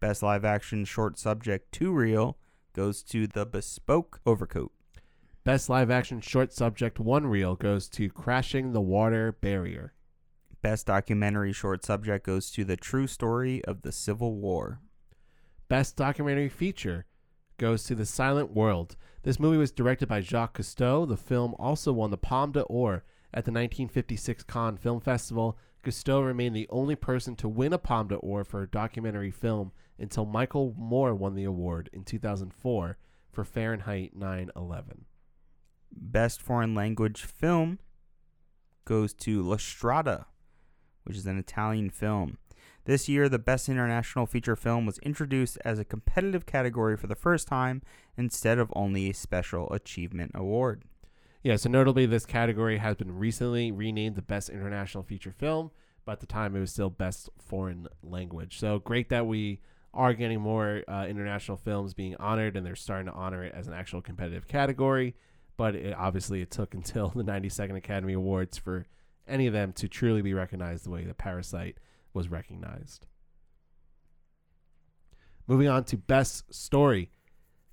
Best live action short subject two reel goes to The Bespoke Overcoat. Best live action short subject one reel goes to Crashing the Water Barrier. Best documentary short subject goes to The True Story of the Civil War. Best documentary feature goes to The Silent World. This movie was directed by Jacques Cousteau. The film also won the Palme d'Or at the 1956 Cannes Film Festival, Cousteau remained the only person to win a Palme d'Or for a documentary film until Michael Moore won the award in 2004 for Fahrenheit 9/11. Best foreign language film goes to La Strada, which is an Italian film. This year, the Best International Feature Film was introduced as a competitive category for the first time instead of only a Special Achievement Award. Yeah, so notably, this category has been recently renamed the Best International Feature Film, but at the time it was still Best Foreign Language. So great that we are getting more uh, international films being honored, and they're starting to honor it as an actual competitive category. But it, obviously, it took <laughs> until the 92nd Academy Awards for any of them to truly be recognized the way that Parasite was recognized. Moving on to Best Story.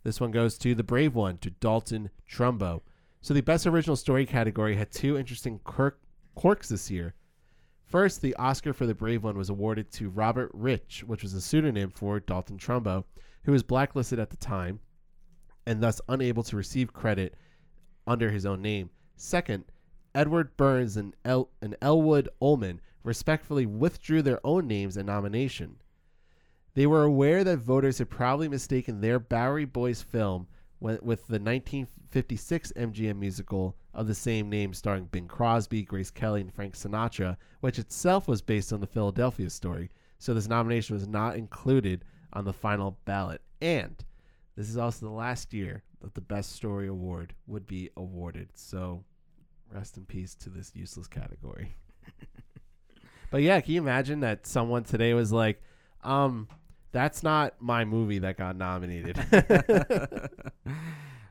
This one goes to The Brave One, to Dalton Trumbo. So the Best Original Story category had two interesting quirk- quirks this year. First, the Oscar for The Brave One was awarded to Robert Rich, which was a pseudonym for Dalton Trumbo, who was blacklisted at the time and thus unable to receive credit under his own name. Second, Edward Bernds and, El- and Elwood Ullman respectfully withdrew their own names and nomination. They were aware that voters had probably mistaken their Bowery Boys film with the 1956 MGM musical of the same name starring Bing Crosby, Grace Kelly, and Frank Sinatra, which itself was based on the Philadelphia story. So this nomination was not included on the final ballot. And this is also the last year that the Best Story Award would be awarded. So rest in peace to this useless category. <laughs> but yeah, can you imagine that someone today was like, um, that's not my movie that got nominated. <laughs>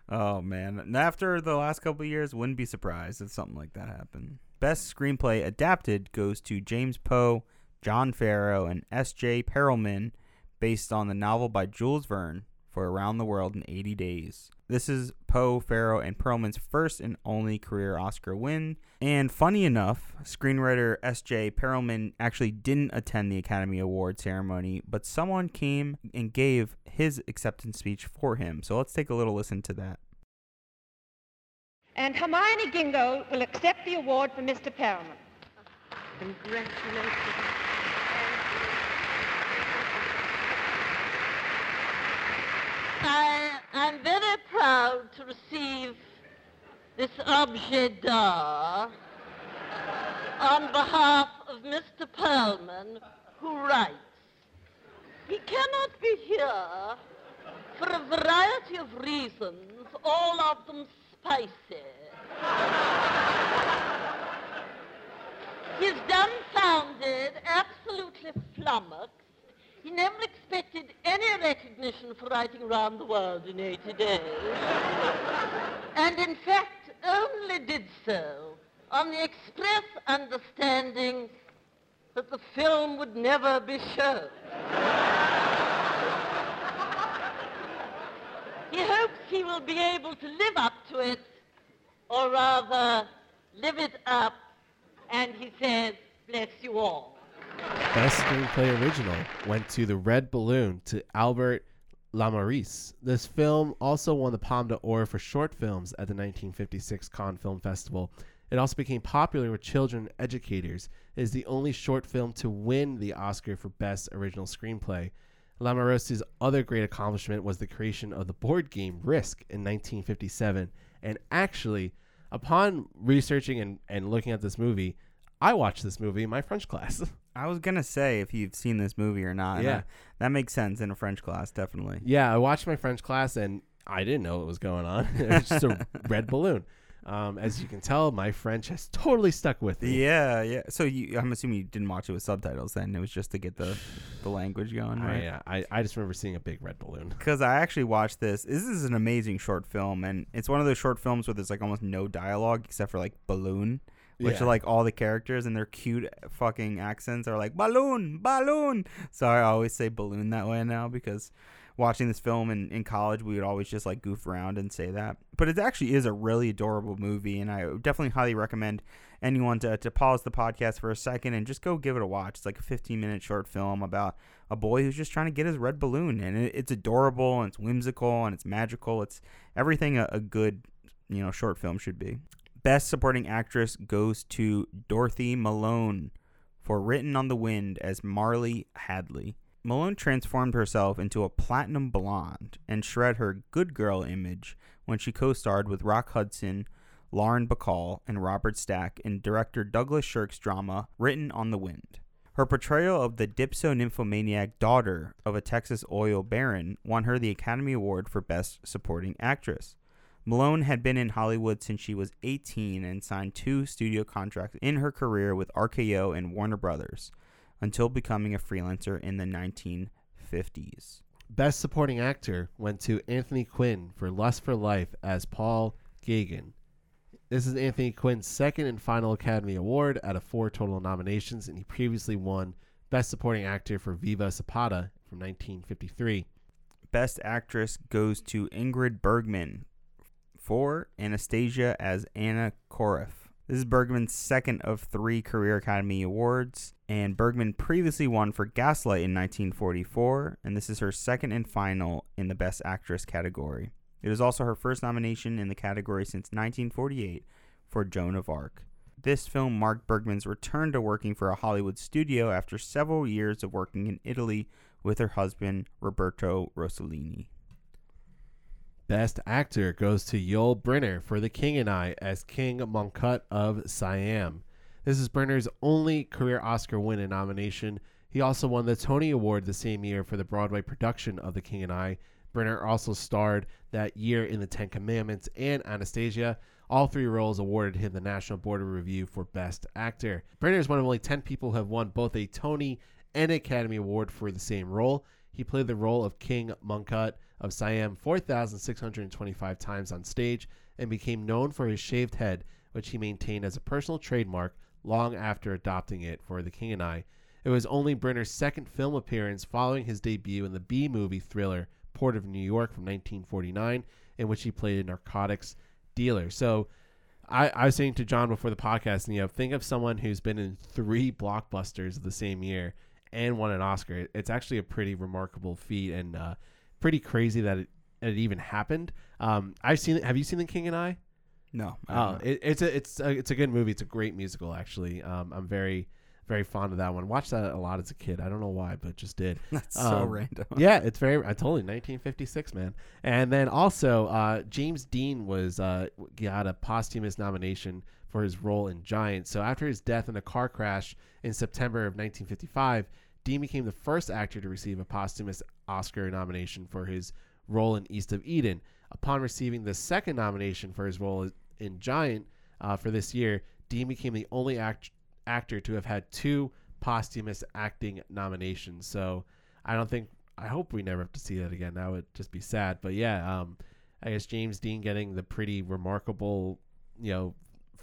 oh man! And after the last couple years, wouldn't be surprised if something like that happened. Best screenplay adapted goes to James Poe, John Farrow, and S.J. Perelman, based on the novel by Jules Verne for Around the World in 80 Days. This is Poe, Farrow, and Perelman's first and only career Oscar win. And funny enough, screenwriter S.J. Perelman actually didn't attend the Academy Award ceremony, but someone came and gave his acceptance speech for him. So let's take a little listen to that. And Hermione Gingold will accept the award for Mr. Perelman. Congratulations. I am very proud to receive this objet d'art on behalf of Mr. Perelman, who writes, he cannot be here for a variety of reasons, all of them spicy. He's dumbfounded, absolutely flummoxed, he never expected any recognition for writing around the world in 80 days. and in fact, only did so on the express understanding that the film would never be shown. he hopes he will be able to live up to it, or rather, live it up, and he says, bless you all. Best Screenplay Original went to The Red Balloon to Albert Lamorisse. This film also won the Palme d'Or for short films at the 1956 Cannes Film Festival. It also became popular with children educators. It is the only short film to win the Oscar for Best Original Screenplay. Lamorisse's other great accomplishment was the creation of the board game Risk in 1957. And actually, upon researching and, and looking at this movie, I watched this movie in my French class. <laughs> I was gonna say if you've seen this movie or not. Yeah. that, that makes sense in a French class, definitely. yeah, I watched my French class and I didn't know what was going on. <laughs> it was just a <laughs> red balloon. Um, as you can tell, my French has totally stuck with me. Yeah, yeah. So you, I'm assuming you didn't watch it with subtitles. Then it was just to get the the language going, <sighs> I, right? uh, I, I just remember seeing a big red balloon. Because I actually watched this. This is an amazing short film, and it's one of those short films where there's like almost no dialogue except for like balloon, which Yeah. are like all the characters and their cute fucking accents are like balloon, balloon. So I always say balloon that way now because watching this film in, in college, we would always just like goof around and say that. But it actually is a really adorable movie, and I definitely highly recommend anyone to, to pause the podcast for a second and just go give it a watch. It's like a 15 minute short film about a boy who's just trying to get his red balloon, and it, it's adorable and it's whimsical and it's magical. It's everything a, a good you know short film should be. Best supporting actress goes to Dorothy Malone for Written on the Wind as Marylee Hadley. Malone transformed herself into a platinum blonde and shred her good girl image when she co starred with Rock Hudson, Lauren Bacall, and Robert Stack in director Douglas Sirk's drama Written on the Wind. Her portrayal of the dipsonymphomaniac daughter of a Texas oil baron won her the Academy Award for Best Supporting Actress. Malone had been in Hollywood since she was 18 and signed two studio contracts in her career with RKO and Warner Brothers until becoming a freelancer in the 1950s. Best Supporting Actor went to Anthony Quinn for Lust for Life as Paul Gauguin. This is Anthony Quinn's second and final Academy Award out of four total nominations, and he previously won Best Supporting Actor for Viva Zapata from 1953. Best Actress goes to Ingrid Bergman for Anastasia as Anna Koreff. This is Bergman's second of three Career Academy Awards, and Bergman previously won for Gaslight in 1944, and this is her second and final in the Best Actress category. It is also her first nomination in the category since 1948 for Joan of Arc. This film marked Bergman's return to working for a Hollywood studio after several years of working in Italy with her husband, Roberto Rossellini. Best Actor goes to Yul Brynner for The King and I as King Mongkut of Siam. This is Brynner's only career Oscar win and nomination. He also won the Tony Award the same year for the Broadway production of The King and I. Brynner also starred that year in The Ten Commandments and Anastasia. All three roles awarded him the National Board of Review for Best Actor. Brynner is one of only 10 people who have won both a Tony and Academy Award for the same role. He played the role of King Mongkut of Siam 4,625 times on stage and became known for his shaved head, which he maintained as a personal trademark long after adopting it for The King and I. It was only Brynner's second film appearance following his debut in the B movie thriller Port of New York from 1949, in which he played a narcotics dealer. So I, I was saying to John before the podcast, you know, think of someone who's been in three blockbusters the same year and won an Oscar. It's actually a pretty remarkable feat and uh, pretty crazy that it, it even happened. Um, I've seen it. Have you seen The King and I? No. I Oh, it, it's a it's a, it's a good movie. It's a great musical, actually. Um, I'm very very fond of that one. Watched that a lot as a kid. I don't know why, but just did. <laughs> That's so Um, random. <laughs> yeah, it's very. I told you, 1956, man. And then also, uh, James Dean was uh, got a posthumous nomination for his role in Giant. So after his death in a car crash in September of 1955, Dean became the first actor to receive a posthumous Oscar nomination for his role in East of Eden. Upon receiving the second nomination for his role in Giant uh, for this year, Dean became the only act- actor to have had two posthumous acting nominations. So I don't think I hope we never have to see that again. That would just be sad. But yeah, um, I guess James Dean getting the pretty remarkable, you know,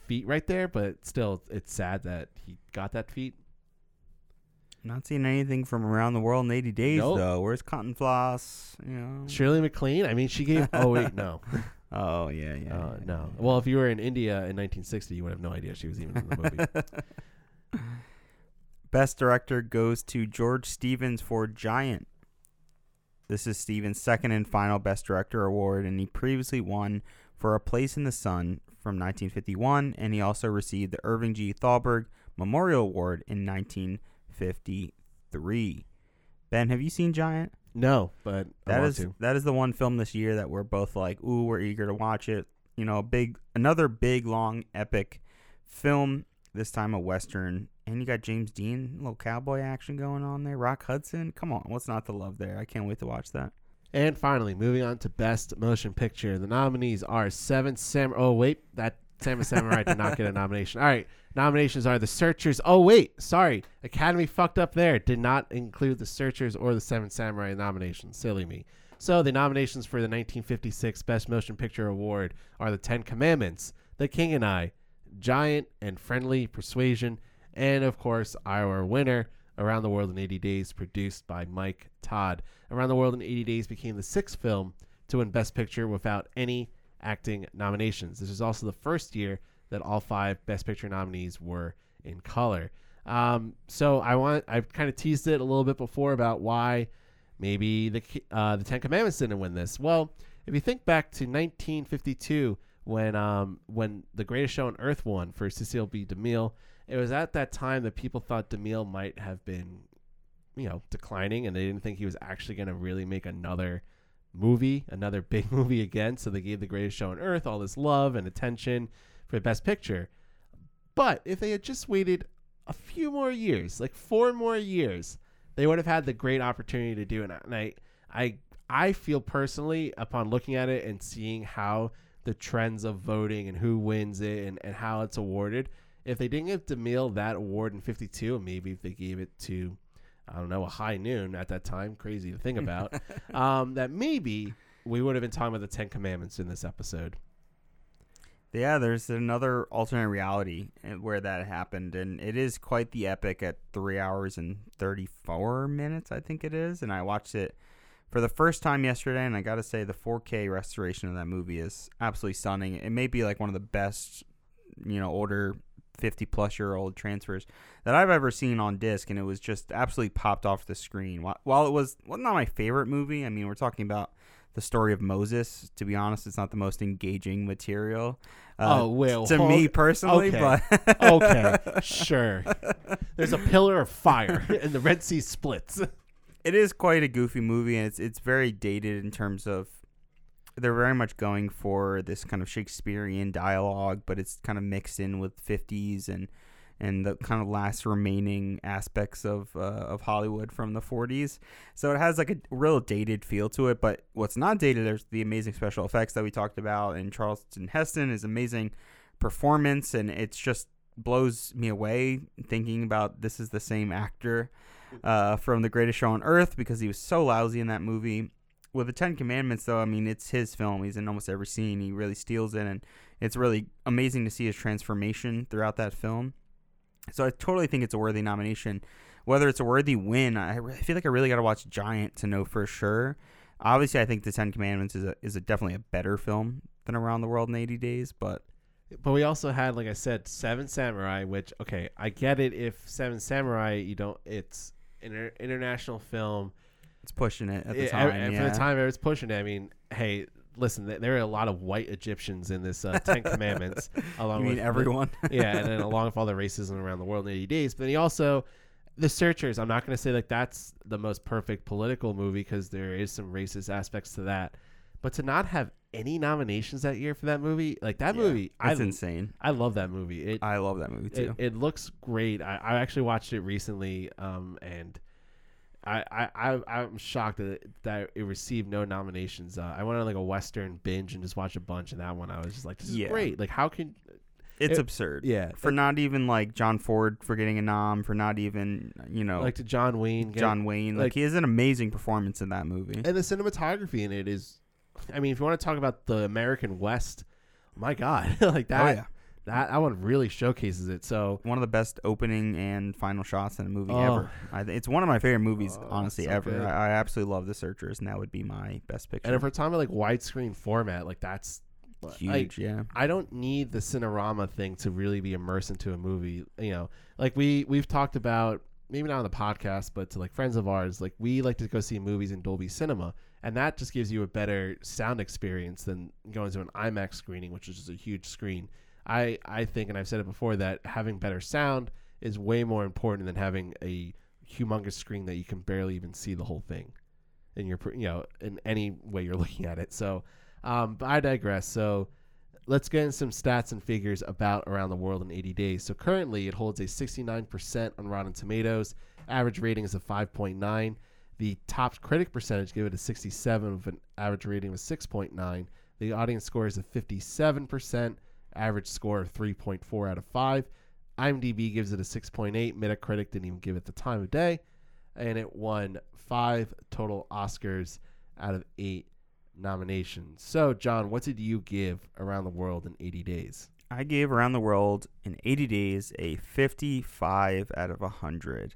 feat right there. But still, it's sad that he got that feat. Not seeing anything from around the world in 80 days Nope. though. Where's Cantinflas? You know. Shirley MacLaine. I mean, she gave. Oh wait, no. <laughs> Oh yeah, yeah. Uh, yeah, no. Well, if you were in India in 1960, you would have no idea she was even in the movie. <laughs> Best director goes to George Stevens for Giant. This is Stevens' second and final Best Director award, and he previously won for A Place in the Sun from 1951, and he also received the Irving G. Thalberg Memorial Award in 1953. Ben, have you seen Giant? no, but That is to. that is the one film this year that we're both like, ooh, we're eager to watch it. You know, a big another big long epic film. This time a western, and you got James Dean, a little cowboy action going on there. Rock Hudson, come on, what's not to love there? I can't wait to watch that. And finally, moving on to Best Motion Picture. The nominees are Seven Sam. Oh wait, that Seven Samurai did not get a nomination. All right, nominations are The Searchers. Oh wait, sorry, Academy fucked up there. Did not include The Searchers or The Seven Samurai nominations. Silly me. So the nominations for the 1956 Best Motion Picture Award are The Ten Commandments, The King and I, Giant and Friendly Persuasion, and of course our winner, Around the World in 80 Days, produced by Mike Todd. Around the World in 80 Days became the sixth film to win Best Picture without any acting nominations. This is also the first year that all five Best Picture nominees were in color. Um, so I want I've kind of teased it a little bit before about why maybe the uh, the Ten Commandments didn't win this. Well, if you think back to 1952 when um, when The Greatest Show on Earth won for Cecil B. DeMille it was at that time that people thought DeMille might have been, you know, declining, and they didn't think he was actually going to really make another movie, another big <laughs> movie again. So they gave The Greatest Show on Earth all this love and attention for Best Picture. But if they had just waited a few more years, like four more years, they would have had the great opportunity to do it. And I, I, I feel personally, upon looking at it and seeing how the trends of voting and who wins it and, and how it's awarded, if they didn't give DeMille that award in 52, maybe if they gave it to, I don't know, a high noon at that time, crazy to think <laughs> about, um, that maybe we would have been talking about the Ten Commandments in this episode. Yeah, there's another alternate reality eh, where that happened, and it is quite the epic at three hours and 34 minutes, I think it is. And I watched it for the first time yesterday, and I got to say, the 4K restoration of that movie is absolutely stunning. It may be like one of the best, you know, older 50 plus year old transfers that I've ever seen on disc, and it was just absolutely popped off the screen. While, it was well, not my favorite movie, I mean, we're talking about the story of Moses. To be honest, it's not the most engaging material. Uh, oh well, to me personally, okay. but okay, sure. <laughs> There's a pillar of fire, <laughs> and the Red Sea splits. It is quite a goofy movie, and it's it's very dated in terms of they're very much going for this kind of Shakespearean dialogue, but it's kind of mixed in with 50s and and the kind of last remaining aspects of uh, of Hollywood from the 40s. So it has like a real dated feel to it. But what's not dated, there's the amazing special effects that we talked about, and Charlton Heston is amazing performance, and it's just blows me away thinking about this is the same actor uh, from The Greatest Show on Earth because he was so lousy in that movie. With the Ten Commandments, though, I mean, it's his film. He's in almost every scene. He really steals it, and it's really amazing to see his transformation throughout that film. So I totally think it's a worthy nomination. Whether it's a worthy win, I, I feel like I really got to watch Giant to know for sure. Obviously, I think The Ten Commandments is a, is a definitely a better film than Around the World in 80 Days, but But we also had, like I said, Seven Samurai, which okay, I get it. If Seven Samurai, you don't, it's an inter- international film. It's pushing it at the time. and yeah. For the time, it was pushing it. I mean, hey, listen, there are a lot of white Egyptians in this uh, Ten <laughs> Commandments. along You mean with the- everyone? <laughs> yeah, and then along with all the racism around the world in 80 days. But then he also, The Searchers. I'm not going to say like that's the most perfect political movie because there is some racist aspects to that. But to not have any nominations that year for that movie, like that Yeah, movie, I insane. I love that movie. It I love that movie it, too. it looks great. I, I actually watched it recently, um, and I, I, I I'm shocked that it, that it received no nominations. Uh, I went on like a Western binge and just watched a bunch of that one. I was just like, this is Yeah. great. Like, how can it's it- absurd. yeah, For not even like John Ford for getting a nom, for not even you know like to John Wayne? get- John Wayne. Like, like- he has an amazing performance in that movie. and the cinematography in it is, I mean, if you want to talk about the American West, my God, <laughs> like that. Oh, yeah. That that one really showcases it. So one of the best opening and final shots in a movie Oh. ever. I th- it's one of my favorite movies, Oh, honestly, so ever. I, I absolutely love The Searchers, and that would be my best picture. and if we're talking about like widescreen format, like that's Huge, like, yeah. I don't need the Cinerama thing to really be immersed into a movie. You know, like we we've talked about maybe not on the podcast, but to like friends of ours, like we like to go see movies in Dolby Cinema, and that just gives you a better sound experience than going to an IMAX screening, which is just a huge screen. I I think, and I've said it before, that having better sound is way more important than having a humongous screen that you can barely even see the whole thing in your you know in any way you're <laughs> looking at it. So, um, but I digress. So let's get in some stats and figures about around the world in 80 days. So currently it holds a 69% on Rotten Tomatoes. Average rating is a 5.9. The top critic percentage give it a 67 with an average rating of 6.9. The audience score is a 57%. Average score of 3.4 out of 5. IMDb gives it a 6.8. Metacritic didn't even give it the time of day. And it won five total Oscars out of eight nominations. So, John, what did you give Around the World in 80 Days? I gave Around the World in 80 Days a 55 out of 100.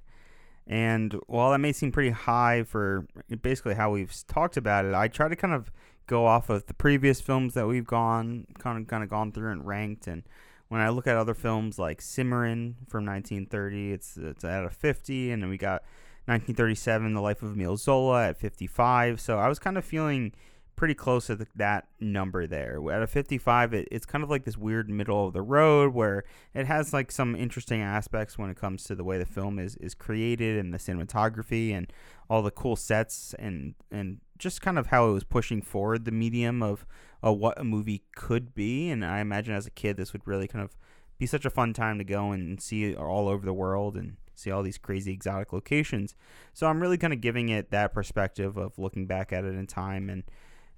And while that may seem pretty high for basically how we've talked about it, I try to kind of go off of the previous films that we've gone kind of kind of gone through and ranked. And when I look at other films like Cimarron from 1930, it's it's at a 50, and then we got 1937, The Life of Emile Zola at 55. So I was kind of feeling pretty close to the, that number there. At a 55, it, it's kind of like this weird middle of the road where it has like some interesting aspects when it comes to the way the film is, is created and the cinematography and all the cool sets and and just kind of how it was pushing forward the medium of uh, what a movie could be. And I imagine as a kid, this would really kind of be such a fun time to go and see all over the world and see all these crazy exotic locations. So I'm really kind of giving it that perspective of looking back at it in time and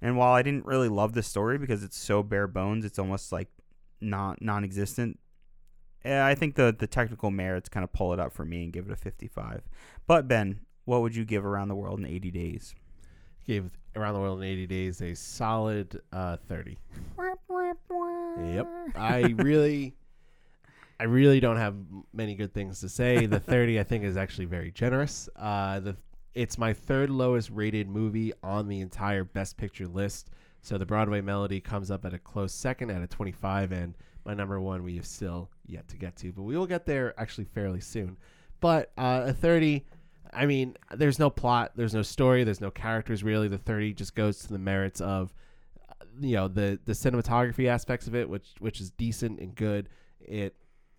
and while I didn't really love the story because it's so bare bones, it's almost like not non-existent. eh, I think the the technical merits kind of pull it up for me and give it a 55. But Ben, what would you give Around the World in 80 Days? Gave Around the World in 80 Days a solid uh, 30. Yep. I really, I really don't have many good things to say. The <laughs> 30, I think, is actually very generous. Uh, the it's my third lowest rated movie on the entire Best Picture list. So the Broadway Melody comes up at a close second at a 25, and my number one we have still yet to get to, but we will get there actually fairly soon. But uh, a 30, I mean, there's no plot, there's no story, there's no characters really. The 30 just goes to the merits of uh, you know the the cinematography aspects of it, which which is decent and good. It,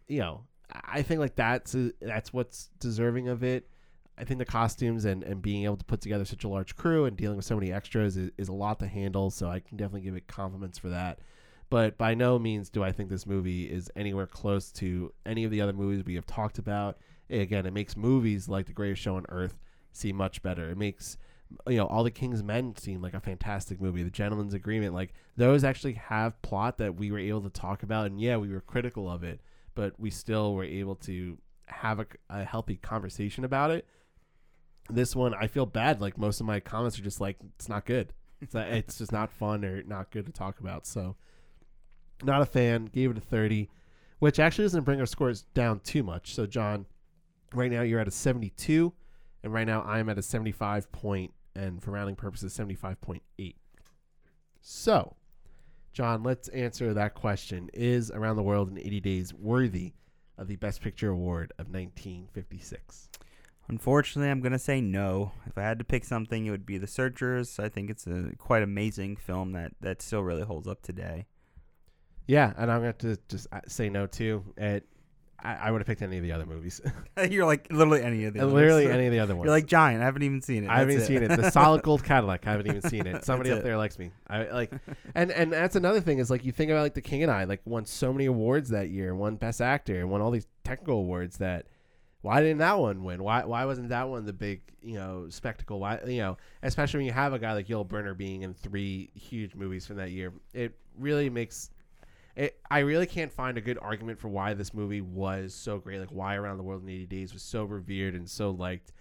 you know, I think like that's that's what's deserving of it. I think the costumes and, and being able to put together such a large crew and dealing with so many extras is, is a lot to handle. So I can definitely give it compliments for that. But by no means do I think this movie is anywhere close to any of the other movies we have talked about. Again, it makes movies like The Greatest Show on Earth seem much better. It makes you know all the King's Men seem like a fantastic movie. The Gentleman's Agreement, like those actually have plot that we were able to talk about, and yeah, we were critical of it, but we still were able to have a, a healthy conversation about it this one I feel bad. Like most of my comments are just like it's not good. It's not, it's just not fun or not good to talk about. So not a fan. Gave it a thirty, which actually doesn't bring our scores down too much. So John, right now you're at a seventy-two, and right now I'm at a seventy-five point, and for rounding purposes, seventy-five point eight. So, John, let's answer that question: Is Around the World in 80 Days worthy of the Best Picture award of 1956? Unfortunately, I'm gonna say no. If I had to pick something, it would be The Searchers. I think it's a quite amazing film that that still really holds up today. Yeah, and I'm going to just uh, say no too. It, I, I would have picked any of the other movies. <laughs> <laughs> You're like literally any of the others. literally <laughs> any of the other ones. You're like Giant. I haven't even seen it. I haven't That's seen it. The solid gold Cadillac. I haven't even seen it. That's Somebody up it. there likes me. I like, and and that's another thing is like you think about like the King and I like won so many awards that year, won Best Actor, and won all these technical awards. That why didn't that one win? Why why wasn't that one the big you know spectacle? Why you know especially when you have a guy like Yul Brynner being in three huge movies from that year, it really makes. It, I really can't find a good argument for why this movie was so great. Like why Around the World in 80 Days was so revered and so liked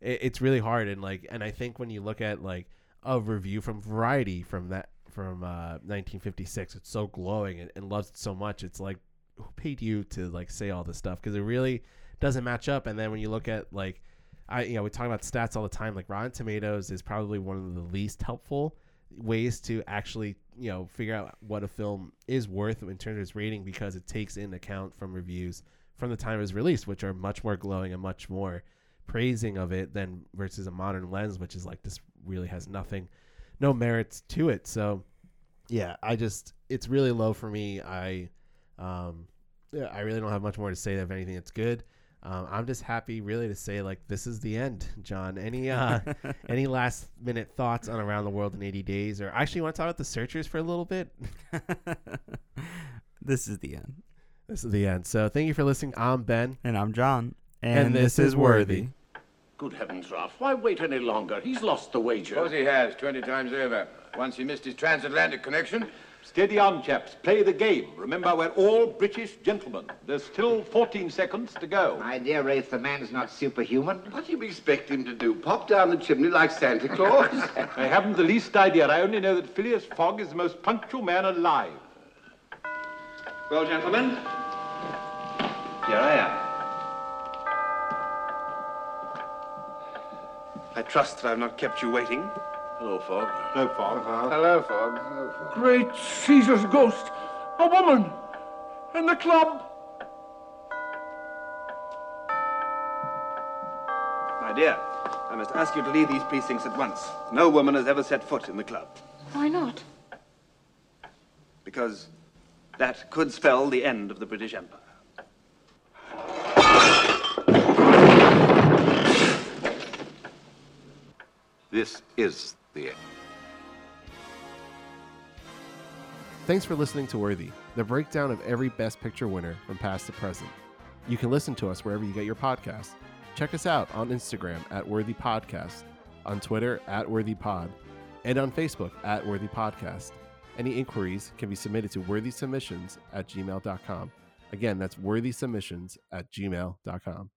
it, it's really hard and like and i think when you look at like a review from variety from that from uh 1956 it's so glowing and, and loves it so much it's like who paid you to like say all this stuff because it really doesn't match up and then when you look at like i you know we talk about stats all the time like rotten tomatoes is probably one of the least helpful ways to actually you know figure out what a film is worth in terms of its rating because it takes in account from reviews from the time it was released which are much more glowing and much more praising of it than versus a modern lens which is like this really has nothing no merits to it. So yeah i just it's really low for me. I um yeah, i really don't have much more to say. Of anything that's good um, i'm just happy really to say like this is the end john any <laughs> uh any last minute thoughts on around the world in 80 days or actually you want to talk about the searchers for a little bit <laughs> this is the end. this is the end so thank you for listening i'm ben And I'm John. And this is Worthy. Good heavens, Ralph. Why wait any longer? He's lost the wager. Suppose he has, 20 times over. Once he missed his transatlantic connection. Steady on, chaps. Play the game. Remember, we're all British gentlemen. There's still 14 seconds to go. My dear Rafe, the man's not superhuman. What do you expect him to do? Pop down the chimney like Santa Claus? <laughs> I haven't the least idea. I only know that Phileas Fogg is the most punctual man alive. well, gentlemen, here I am. I trust that I've not kept you waiting. Hello, Fogg. No, Fogg. Hello, Fogg. Hello, Fogg. Great Caesar's ghost! A woman! In the club! My dear, I must ask you to leave these precincts at once. No woman has ever set foot in the club. Why not? Because that could spell the end of the British Empire. This is Thanks for listening to Worthy, the breakdown of every Best Picture winner from past to present. You can listen to us wherever you get your podcasts. Check us out on Instagram at Worthy Podcast, on Twitter at Worthy Pod, and on Facebook at Worthy Podcast. Any inquiries can be submitted to worthysubmissions at gmail.com. Again, that's worthysubmissions at gmail.com.